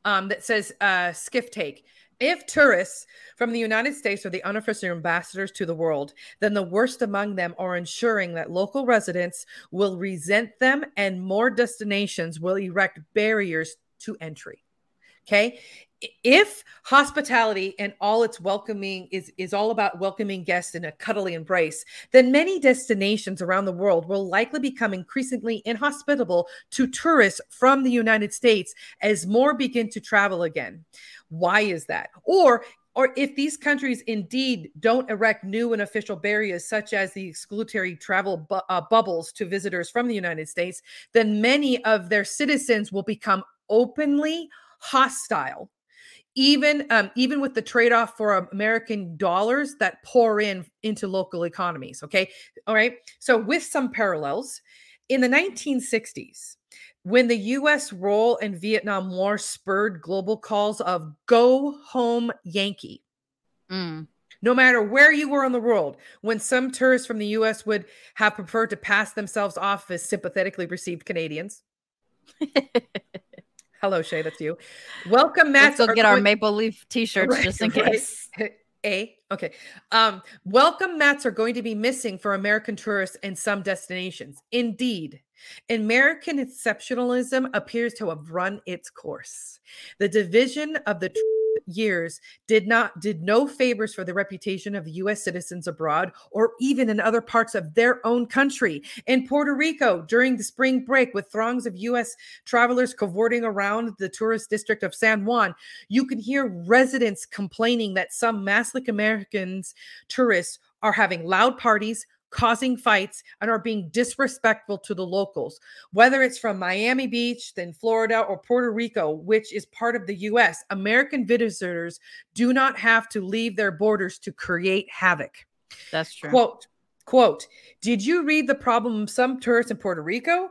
um, that says uh, Skift Take. If tourists from the United States are the unofficial ambassadors to the world, then the worst among them are ensuring that local residents will resent them and more destinations will erect barriers to entry. Okay. If hospitality and all its welcoming is, is all about welcoming guests in a cuddly embrace, then many destinations around the world will likely become increasingly inhospitable to tourists from the United States as more begin to travel again. Why is that? Or or if these countries indeed don't erect new and official barriers such as the exclusionary travel bu- uh, bubbles to visitors from the United States, then many of their citizens will become openly hostile even um, even with the trade-off for american dollars that pour in into local economies okay all right so with some parallels in the 1960s when the us role in vietnam war spurred global calls of go home yankee Mm. no matter where you were in the world, when some tourists from the US would have preferred to pass themselves off as sympathetically received Canadians. Hello, Shay, that's you. Welcome, Matt. Let's go get our maple leaf t-shirts Right, just in right. case. A Okay. Um, welcome mats are going to be missing for American tourists in some destinations. Indeed, American exceptionalism appears to have run its course. The division of the years did not did no favors for the reputation of US citizens abroad or even in other parts of their own country. In Puerto Rico during the spring break with throngs of US travelers cavorting around the tourist district of San Juan, you can hear residents complaining that some Maslic Americans tourists are having loud parties, causing fights, and are being disrespectful to the locals. Whether it's from Miami Beach, then Florida, or Puerto Rico, which is part of the US, American visitors do not have to leave their borders to create havoc. That's true. Quote, quote, did you read the problem of some tourists in Puerto Rico?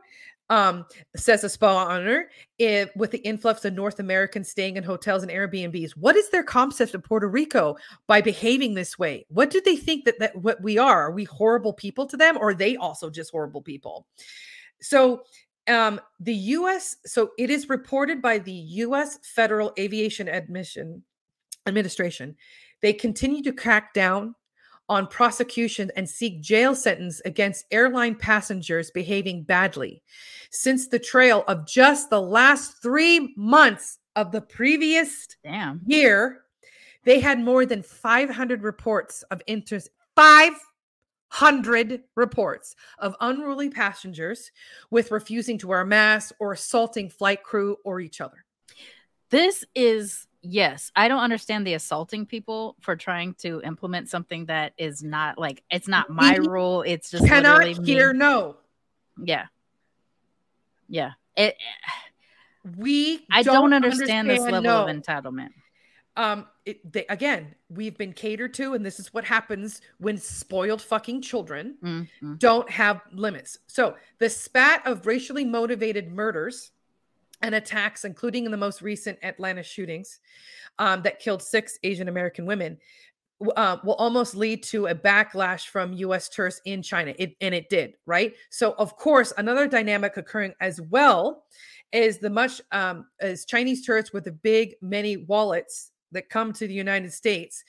Um, says a spa owner, with the influx of North Americans staying in hotels and Airbnbs. What is their concept of Puerto Rico by behaving this way? What do they think that, that what we are? Are we horrible people to them, or are they also just horrible people? So um, the U.S. So it is reported by the U.S. Federal Aviation Admission Administration. They continue to crack down on prosecution and seek jail sentence against airline passengers behaving badly. Since the trail of just the last three months of the previous Damn. year, they had more than 500 reports of interest. 500 reports of unruly passengers with refusing to wear a mask or assaulting flight crew or each other. This is yes. I don't understand the assaulting people for trying to implement something that is not like it's not my rule. It's just Cannot hear me. no. Yeah. Yeah. It We I don't, don't understand, this level no. of entitlement. um it, they, again we've been catered to and this is what happens when spoiled fucking children Mhm. don't have limits so the spat of racially motivated murders and attacks including in the most recent atlanta shootings um, that killed six asian american women uh, will almost lead to a backlash from us tourists in china. It, and it did right? So of course another dynamic occurring as well is the much um, as chinese tourists with the big many wallets that come to the United States,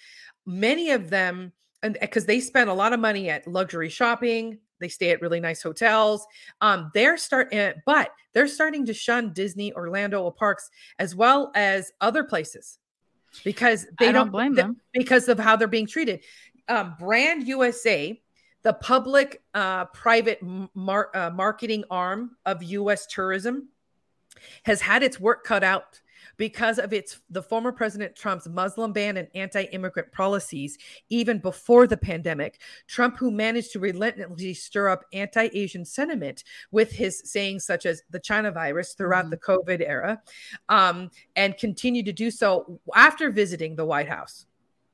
many of them, and because they spend a lot of money at luxury shopping, they stay at really nice hotels. Um, they're start, but they're starting to shun Disney, Orlando parks, as well as other places, because they don't don't, blame them. because of how they're being treated. Um, Brand USA, the public uh, private mar- uh, marketing arm of U.S. tourism, has had its work cut out because of its the former president Trump's Muslim ban and anti-immigrant policies even before the pandemic. Trump who managed to relentlessly stir up anti-Asian sentiment with his sayings such as the China virus throughout the COVID era um, and continued to do so after visiting the White House.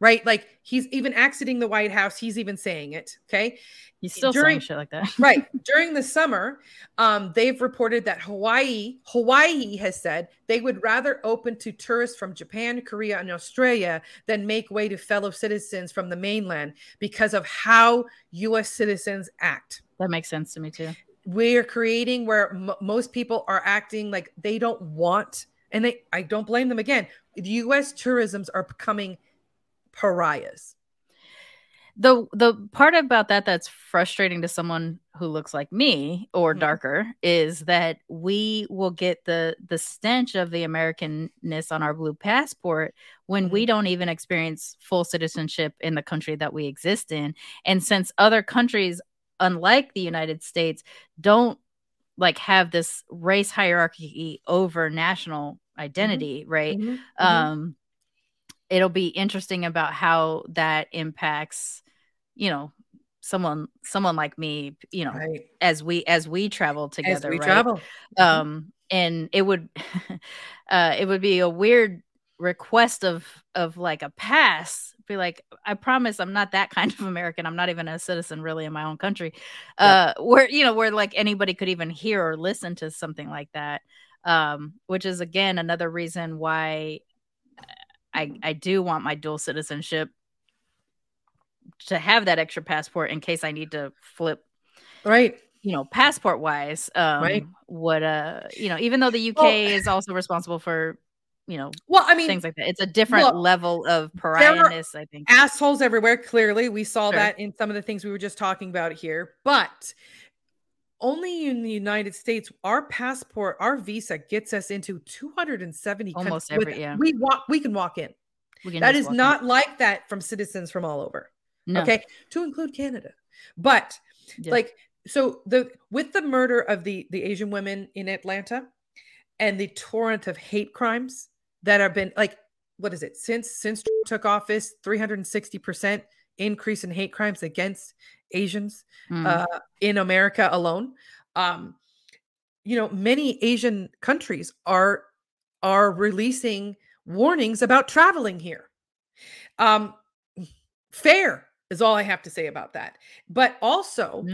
Right? Like he's even exiting the White House, he's even saying it, okay? He's still During- saying shit like that. right during the summer um, they've reported that hawaii hawaii has said they would rather open to tourists from japan korea and australia than make way to fellow citizens from the mainland because of how us citizens act That makes sense to me too. we're creating where m- most people are acting like they don't want and they i don't blame them again the us tourisms are becoming pariahs. The the part about that that's frustrating to someone who looks like me or darker is that we will get the the stench of the americanness on our blue passport when we don't even experience full citizenship in the country that we exist in. And since other countries unlike the united states don't like have this race hierarchy over national identity right Mhm, mhm. um it'll be interesting about how that impacts you know someone someone like me you know Right. as we as we travel together we right? travel. Mhm. um and it would uh it would be a weird request of of like a pass be like i promise i'm not that kind of american i'm not even a citizen really in my own country uh where you know where like anybody could even hear or listen to something like that um which is again another reason why i i do want my dual citizenship to have that extra passport in case i need to flip right you know passport wise um Right. what uh you know even though the uk Well- is also responsible for you know, well, I mean, things like that. It's a different look, level of pariahness, I think. assholes everywhere. Clearly, we saw Sure. that in some of the things we were just talking about here. But only in the United States, our passport, our visa gets us into 270 Almost countries. every- yeah. We walk, we can walk in. Can That is walk in. not like that from citizens from all over. No. Okay, to include Canada. But Yeah. like, so the with the murder of the the Asian women in Atlanta and the torrent of hate crimes that have been like, what is it since since took office? 360 percent increase in hate crimes against Asians Mm. uh, in America alone. Um, you know, many Asian countries are are releasing warnings about traveling here. Um, fair is all I have to say about that. But also,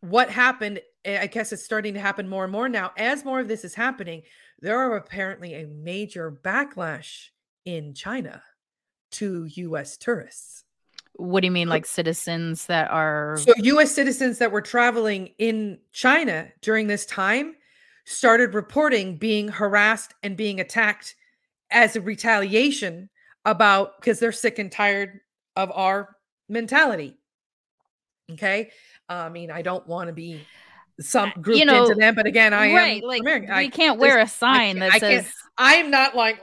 what happened? eh, I guess it's starting to happen more and more now. As more of this is happening, there are apparently a major backlash in China to U.S. tourists. What do you mean, like citizens that are? So US citizens that were traveling in China during this time started reporting being harassed and being attacked as a retaliation about because they're sick and tired of our mentality. Okay? I mean, I don't want to be some grouped you know, into them, but again, I right, am like, American. we I- can't wear a sign can't- that I says- I'm not like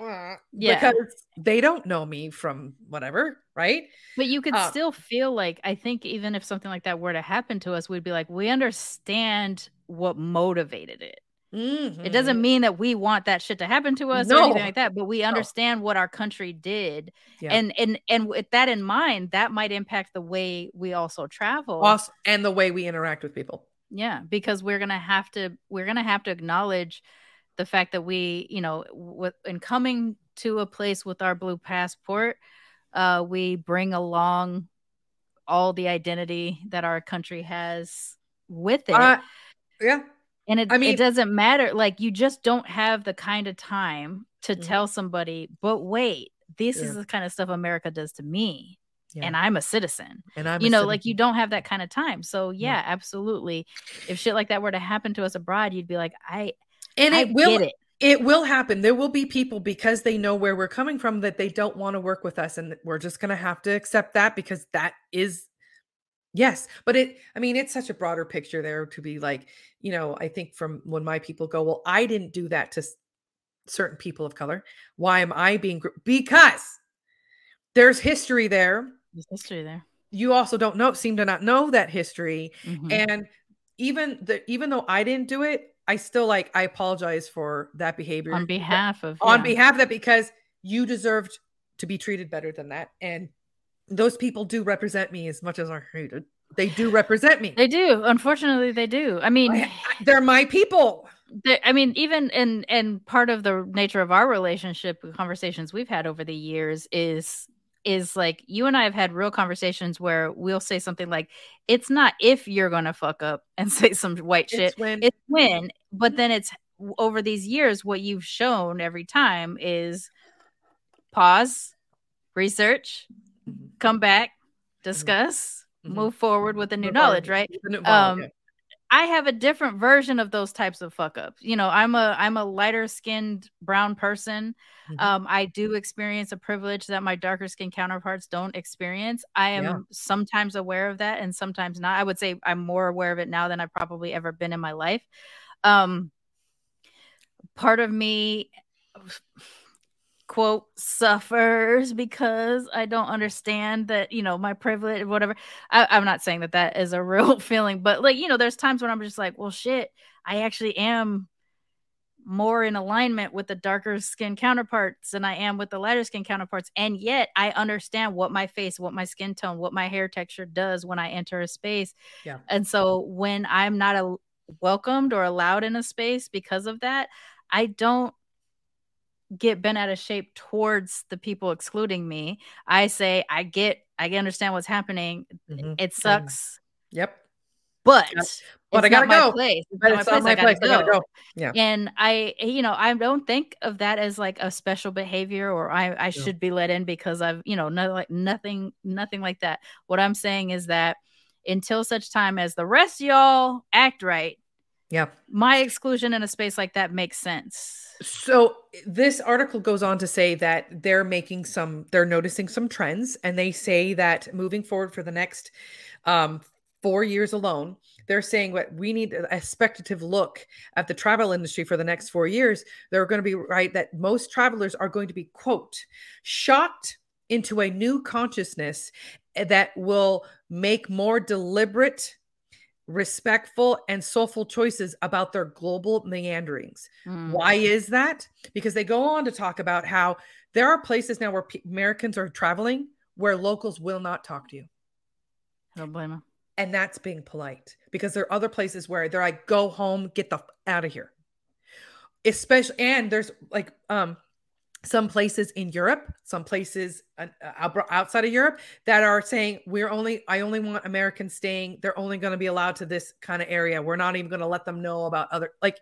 Yeah. because they don't know me from whatever, right? But you could Uh, still feel like I think even if something like that were to happen to us, we'd be like, we understand what motivated it. It doesn't Mhm. mean that we want that shit to happen to us or anything like that, but we understand what our country did, Yeah. and and and with that in mind, that might impact the way we also travel. Also, and the way we interact with people. Yeah, because we're gonna have to we're gonna have to acknowledge the fact that we, you know, with in coming to a place with our blue passport, uh, we bring along all the identity that our country has with it. Uh, yeah. and it, I mean- it doesn't matter. Like you just don't have the kind of time to Mhm. tell somebody, but wait, this is the kind of stuff America does to me. Yeah. And I'm a citizen. And I'm you know, like you don't have that kind of time. So yeah, absolutely. If shit like that were to happen to us abroad, you'd be like, I and I it will get it. It will happen. There will be people because they know where we're coming from that they don't want to work with us and we're just going to have to accept that because that is yes. But it i mean it's such a broader picture there to be like you know i think from when my people go well i didn't do that to certain people of color. Why am i being gr-" because there's history there. There's history there. you also don't know seem to not know that history. Mhm. and even the even though i didn't do it i still like i apologize for that behavior On behalf of on yeah. behalf of that because you deserved to be treated better than that and those people do represent me as much as i hated they do represent me They do. Unfortunately, they do. I mean, they're my people. they- I mean, even and and part of the nature of our relationship, conversations we've had over the years is is like you and I have had real conversations where we'll say something like, "It's not if you're gonna fuck up and say some white shit. It's when- It's when." But then mm-hmm. it's over these years, what you've shown every time is pause, research, mm-hmm. come back, mm-hmm. discuss, move forward with the new Move forward knowledge, right? the new knowledge, Um. I have a different version of those types of fuck ups. You know, I'm a I'm a lighter skinned brown person. Mm-hmm. Um, I do experience a privilege that my darker skinned counterparts don't experience. I am Yeah. sometimes aware of that and sometimes not. I would say I'm more aware of it now than I've probably ever been in my life. Um, part of me quote suffers because I don't understand that you know my privilege whatever I, I'm not saying that that is a real feeling but like you know there's times when I'm just like well shit I actually am more in alignment with the darker skin counterparts than I am with the lighter skin counterparts and yet I understand what my face what my skin tone what my hair texture does when I enter a space Yeah. and so when I'm not a, welcomed or allowed in a space because of that I don't get bent out of shape towards the people excluding me. I say I get I understand what's happening. Mhm. It sucks. Yep. But Yep. it's But I gotta my go. place. It's But not it's my not place. my I gotta place. I gotta go. Yeah. And I, you know, I don't think of that as like a special behavior or I, I should be let in because I've, you know, no, like nothing, nothing like that. What I'm saying is that until such time as the rest of y'all act right, Yeah. My exclusion in a space like that makes sense. So this article goes on to say that they're making some, they're noticing some trends, and they say that moving forward for the next um, four years alone, they're saying what we need a speculative look at the travel industry for the next four years. They're going to be right that most travelers are going to be quote shocked into a new consciousness that will make more deliberate respectful and soulful choices about their global meanderings. Mm. Why is that? Because they go on to talk about how there are places now where pe- Americans are traveling where locals will not talk to you. Don't blame them. And that's being polite because there are other places where they're like, go home, get the f- out of here. Especially, and there's like, um, some places in Europe, some places uh, uh, outside of Europe that are saying we're only I only want Americans staying. They're only going to be allowed to this kind of area. We're not even going to let them know about other like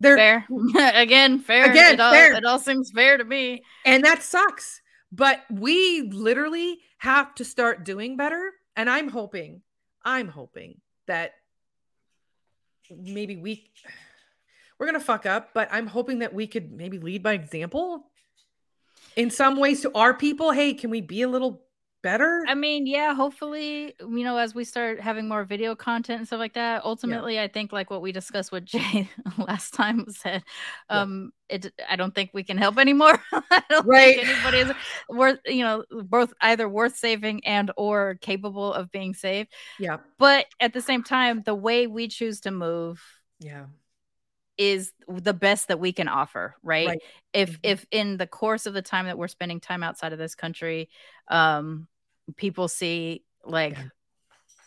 they're fair again fair Again, it all, fair. it all seems fair to me and that sucks. But we literally have to start doing better. And I'm hoping, I'm hoping that maybe we we're gonna fuck up, but I'm hoping that we could maybe lead by example in some ways to our people. Hey, can we be a little better? i mean yeah hopefully you know as we start having more video content and stuff like that ultimately i think like what we discussed with jay last time said um it i don't think we can help anymore i don't Right. think anybody is worth you know both either worth saving and or capable of being saved Yeah. but at the same time the way we choose to move Yeah. Is the best that we can offer right, Right. if if in the course of the time that we're spending time outside of this country um people see like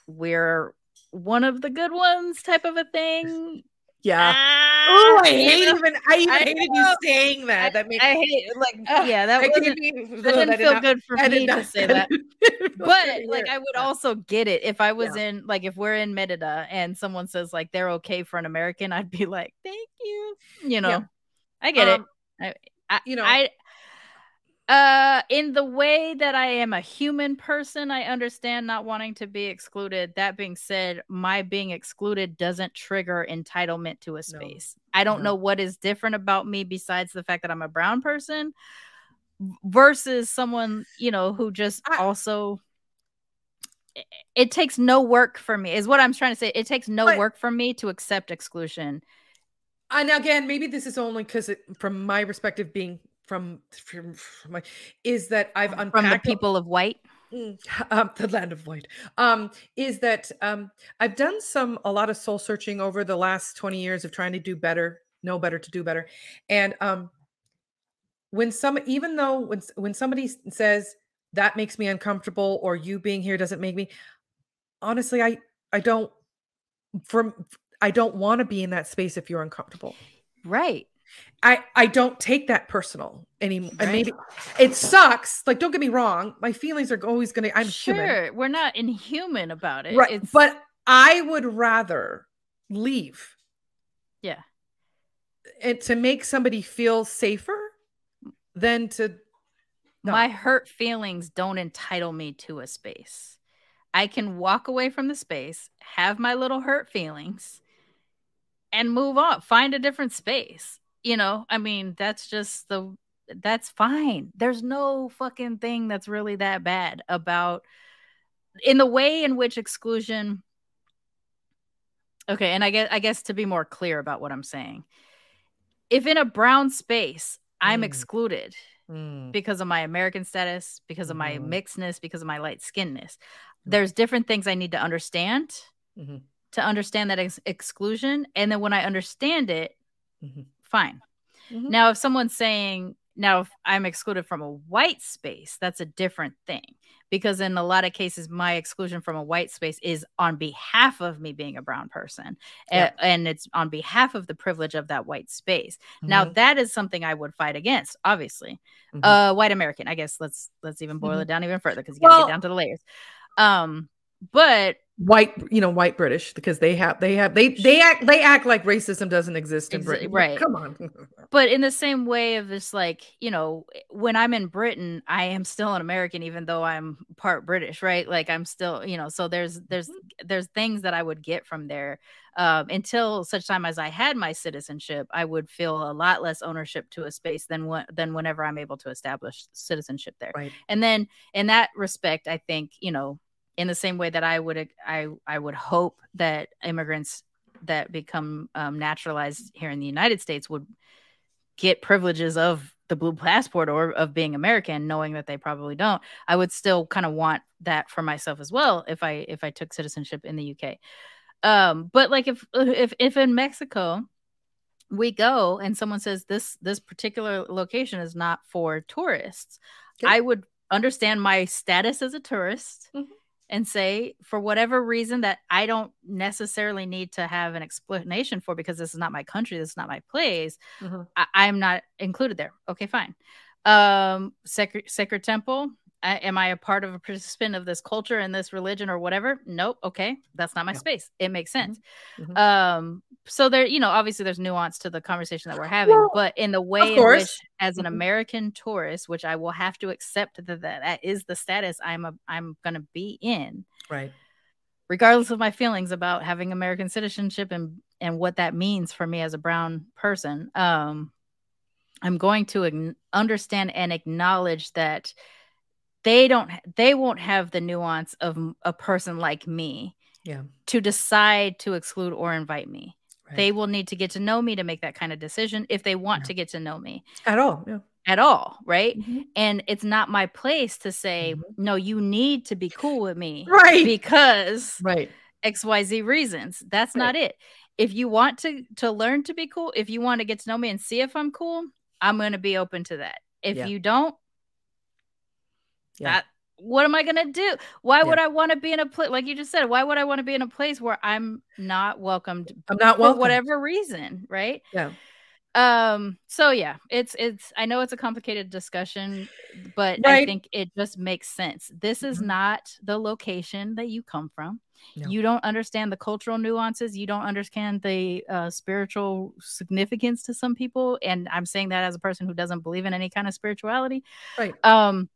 we're one of the good ones type of a thing Yeah. Ah, oh, I hate know? even I even I hated you saying that. That made I hate like yeah that wasn't, that didn't feel good for me to say that that didn't feel but like. I would also get it if I was in like if we're in Merida and someone says like they're okay for an American, I'd be like, thank you. You know, Yeah. I get Um, it. I, I, you know- I uh in the way that I am a human person, I understand not wanting to be excluded. That being said, my being excluded doesn't trigger entitlement to a space. I don't No. know what is different about me besides the fact that I'm a brown person versus someone you know who just also it- it takes no work for me is what i'm trying to say it takes no But- work for me to accept exclusion and again, maybe this is only because from my perspective, being from, from, from my, is that I've unpacked from the people of white? Mm, um, the land of white. Um is that um i've done some a lot of soul searching over the last 20 years of trying to do better know better to do better. And um when some even though when when somebody says that makes me uncomfortable or you being here doesn't make me honestly i i don't from i don't want to be in that space if you're uncomfortable. Right I I don't take that personal anymore. And Right. maybe it sucks. Like, don't get me wrong. My feelings are always gonna. I'm sure human, we're not inhuman about it right? it's But I would rather leave yeah and to make somebody feel safer than to. my hurt feelings don't entitle me to a space i can walk away from the space have my little hurt feelings and move on find a different space you know i mean that's just the that's fine there's no fucking thing that's really that bad about in the way in which exclusion okay and i guess i guess to be more clear about what i'm saying if in a brown space i'm Mm. excluded Mm, because of my American status, because of my Mhm. mixedness, because of my light skinnedness. There's different things I need to understand Mhm. to understand that ex- exclusion. And then when I understand it, Mhm. Fine. Mhm. Now, if someone's saying, now if I'm excluded from a white space, that's a different thing. Because in a lot of cases, my exclusion from a white space is on behalf of me being a brown person. a- Yeah. and it's on behalf of the privilege of that white space. Now, Mhm. that is something I would fight against, obviously Mhm. uh white american i guess let's let's even boil Mhm. it down even further because you gotta Well- get down to the layers um but white, you know, white British because they have they have they they act they act like racism doesn't exist in Britain. right. Come on. but in the same way of this like you know when i'm in britain i am still an american even though i'm part british right like i'm still you know so there's there's there's things that i would get from there um, until such time as i had my citizenship i would feel a lot less ownership to a space than what than whenever i'm able to establish citizenship there Right. and then in that respect i think you know in the same way that i would i i would hope that immigrants that become um, naturalized here in the united states would get privileges of the blue passport or of being American, knowing that they probably don't, I would still kind of want that for myself as well if I if I took citizenship in the UK. Um, but like if if if in Mexico we go and someone says this this particular location is not for tourists, I would understand my status as a tourist and say for whatever reason that I don't necessarily need to have an explanation for because this is not my country, this is not my place. Mhm. I, I'm not included there. Okay, fine. Um, Sacred, Sacred Temple. I, am I a part of a participant of this culture and this religion or whatever? Nope. Okay, that's not my space. It makes sense. Mhm. Um, so there, you know, obviously there's nuance to the conversation that we're having, Well, but in the way of in which, as an Mhm. American tourist, which I will have to accept that that, is the status I'm a, I'm going to be in, Right. regardless of my feelings about having American citizenship and and what that means for me as a brown person. Um, I'm going to agn- understand and acknowledge that they don't they won't have the nuance of a person like me Yeah. to decide to exclude or invite me. Right. They will need to get to know me to make that kind of decision if they want to get to know me At all. Yeah. at all, right? Mm-hmm. And it's not my place to say, no, you need to be cool with me. Right. Because Right. XYZ reasons. That's not it. If you want to to learn to be cool, if you want to get to know me and see if I'm cool, I'm going to be open to that. If Yeah. you don't, Yeah. that what am I going to do? Why Yeah. would I want to be in a place like you just said? Why would I want to be in a place where I'm not welcomed I'm not for whatever reason, right? Yeah. um so yeah it's it's i know it's a complicated discussion but i think it just makes sense this is Mhm. not the location that you come from No. you don't understand the cultural nuances you don't understand the uh, spiritual significance to some people and i'm saying that as a person who doesn't believe in any kind of spirituality Right. um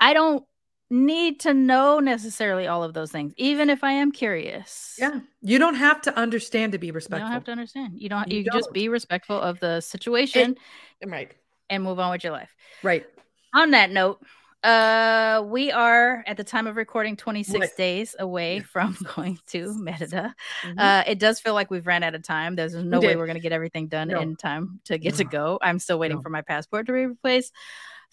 i don't need to know necessarily all of those things even if i am curious Yeah. You don't have to understand to be respectful. you don't have to understand you don't You you, just don't. be respectful of the situation right. and move on with your life Right. on that note uh we are at the time of recording 26 What? days away from going to Merida. Mhm. Uh it does feel like we've ran out of time. There's no way we're gonna get everything done No. in time to get to go. I'm still waiting No. for my passport to be replaced.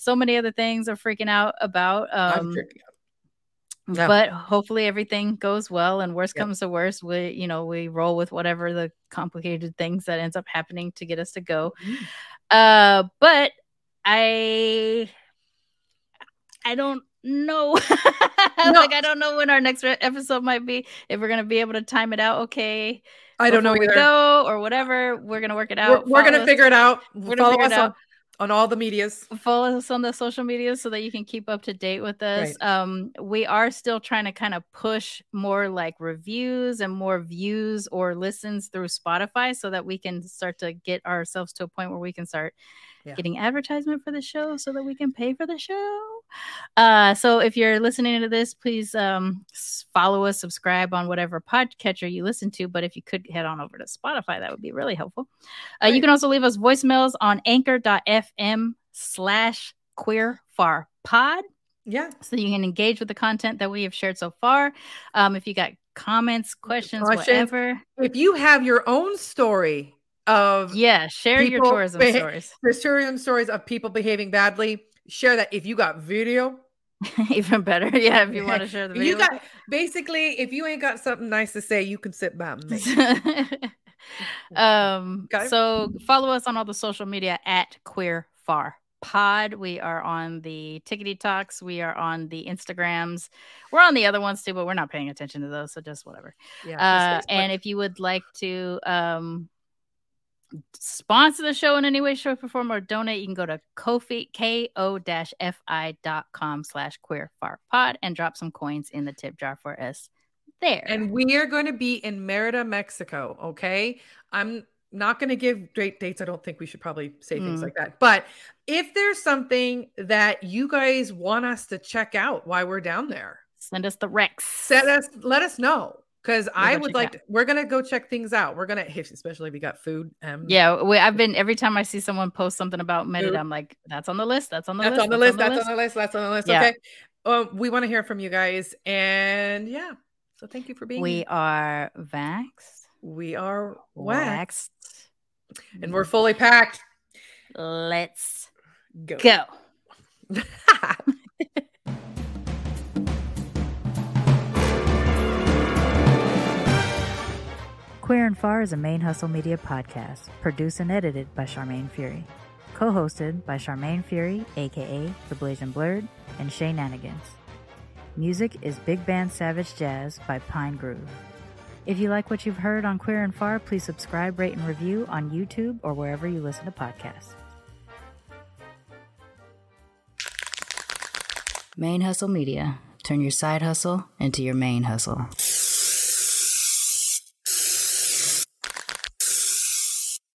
So many other things are freaking out about. I'm Um freaking out. Yeah. but hopefully everything goes well and worst comes to worst we you know we roll with whatever the complicated things that ends up happening to get us to go Mhm. uh but i i don't know like i don't know when our next re- episode might be if we're gonna be able to time it out okay I don't know we either. go or whatever we're gonna work it We're, out we're gonna us- figure it out. we're gonna Follow figure us it out on, all the medias. follow us on the social media so that you can keep up to date with us. Um, we are still trying to kind of push more like reviews and more views or listens through Spotify so that we can start to get ourselves to a point where we can start Yeah. getting advertisement for the show so that we can pay for the show. Uh, so if you're listening to this, please um, follow us, subscribe on whatever podcatcher you listen to. But if you could head on over to Spotify, that would be really helpful. Uh, You can also leave us voicemails on anchor.fm slash queer far pod Yeah. so you can engage with the content that we have shared so far. Um, if you got comments, questions, Questions. whatever, If you have your own story of yeah, share your tourism beha- stories. the tourism stories of people behaving badly, share that. If you got video, Even better. Yeah, if you want to share the video. You got basically, if you ain't got something nice to say, you can sit by me. um so follow us on all the social media at queer far pod we are on the tickety talks we are on the instagrams we're on the other ones too but we're not paying attention to those so just whatever Yeah, uh and if you would like to um sponsor the show in any way, show, or form, or donate, you can go to Kofi, K-O-F-I dot com slash queer far pod and drop some coins in the tip jar for us there. And we are going to be in Merida, Mexico. Okay. I'm not going to give great dates. I don't think we should probably say things Mm. like that. But if there's something that you guys want us to check out while we're down there, send us the Rex. Set us, let us know. Because I would like, to, we're gonna go check things out. We're gonna, if, especially if we got food. Um, Yeah, we, I've been every time I see someone post something about Food. I'm like, that's on the list. That's on the list. that's list. on the list. That's on the list. That's on the list. Yeah. Okay. Uh, we want to hear from you guys, and yeah. So thank you for being. We here. are vaxxed, We are waxed, waxed, and we're fully packed. Let's Go. go. Queer and Far is a Main Hustle Media podcast, produced and edited by Charmaine Fury. Co hosted by Charmaine Fury, aka The Blazing Blurred, and Shay Nanigans. Music is Big Band Savage Jazz by Pine Groove. If you like what you've heard on Queer and Far, please subscribe, rate, and review on YouTube or wherever you listen to podcasts. Main Hustle Media. Turn your side hustle into your main hustle.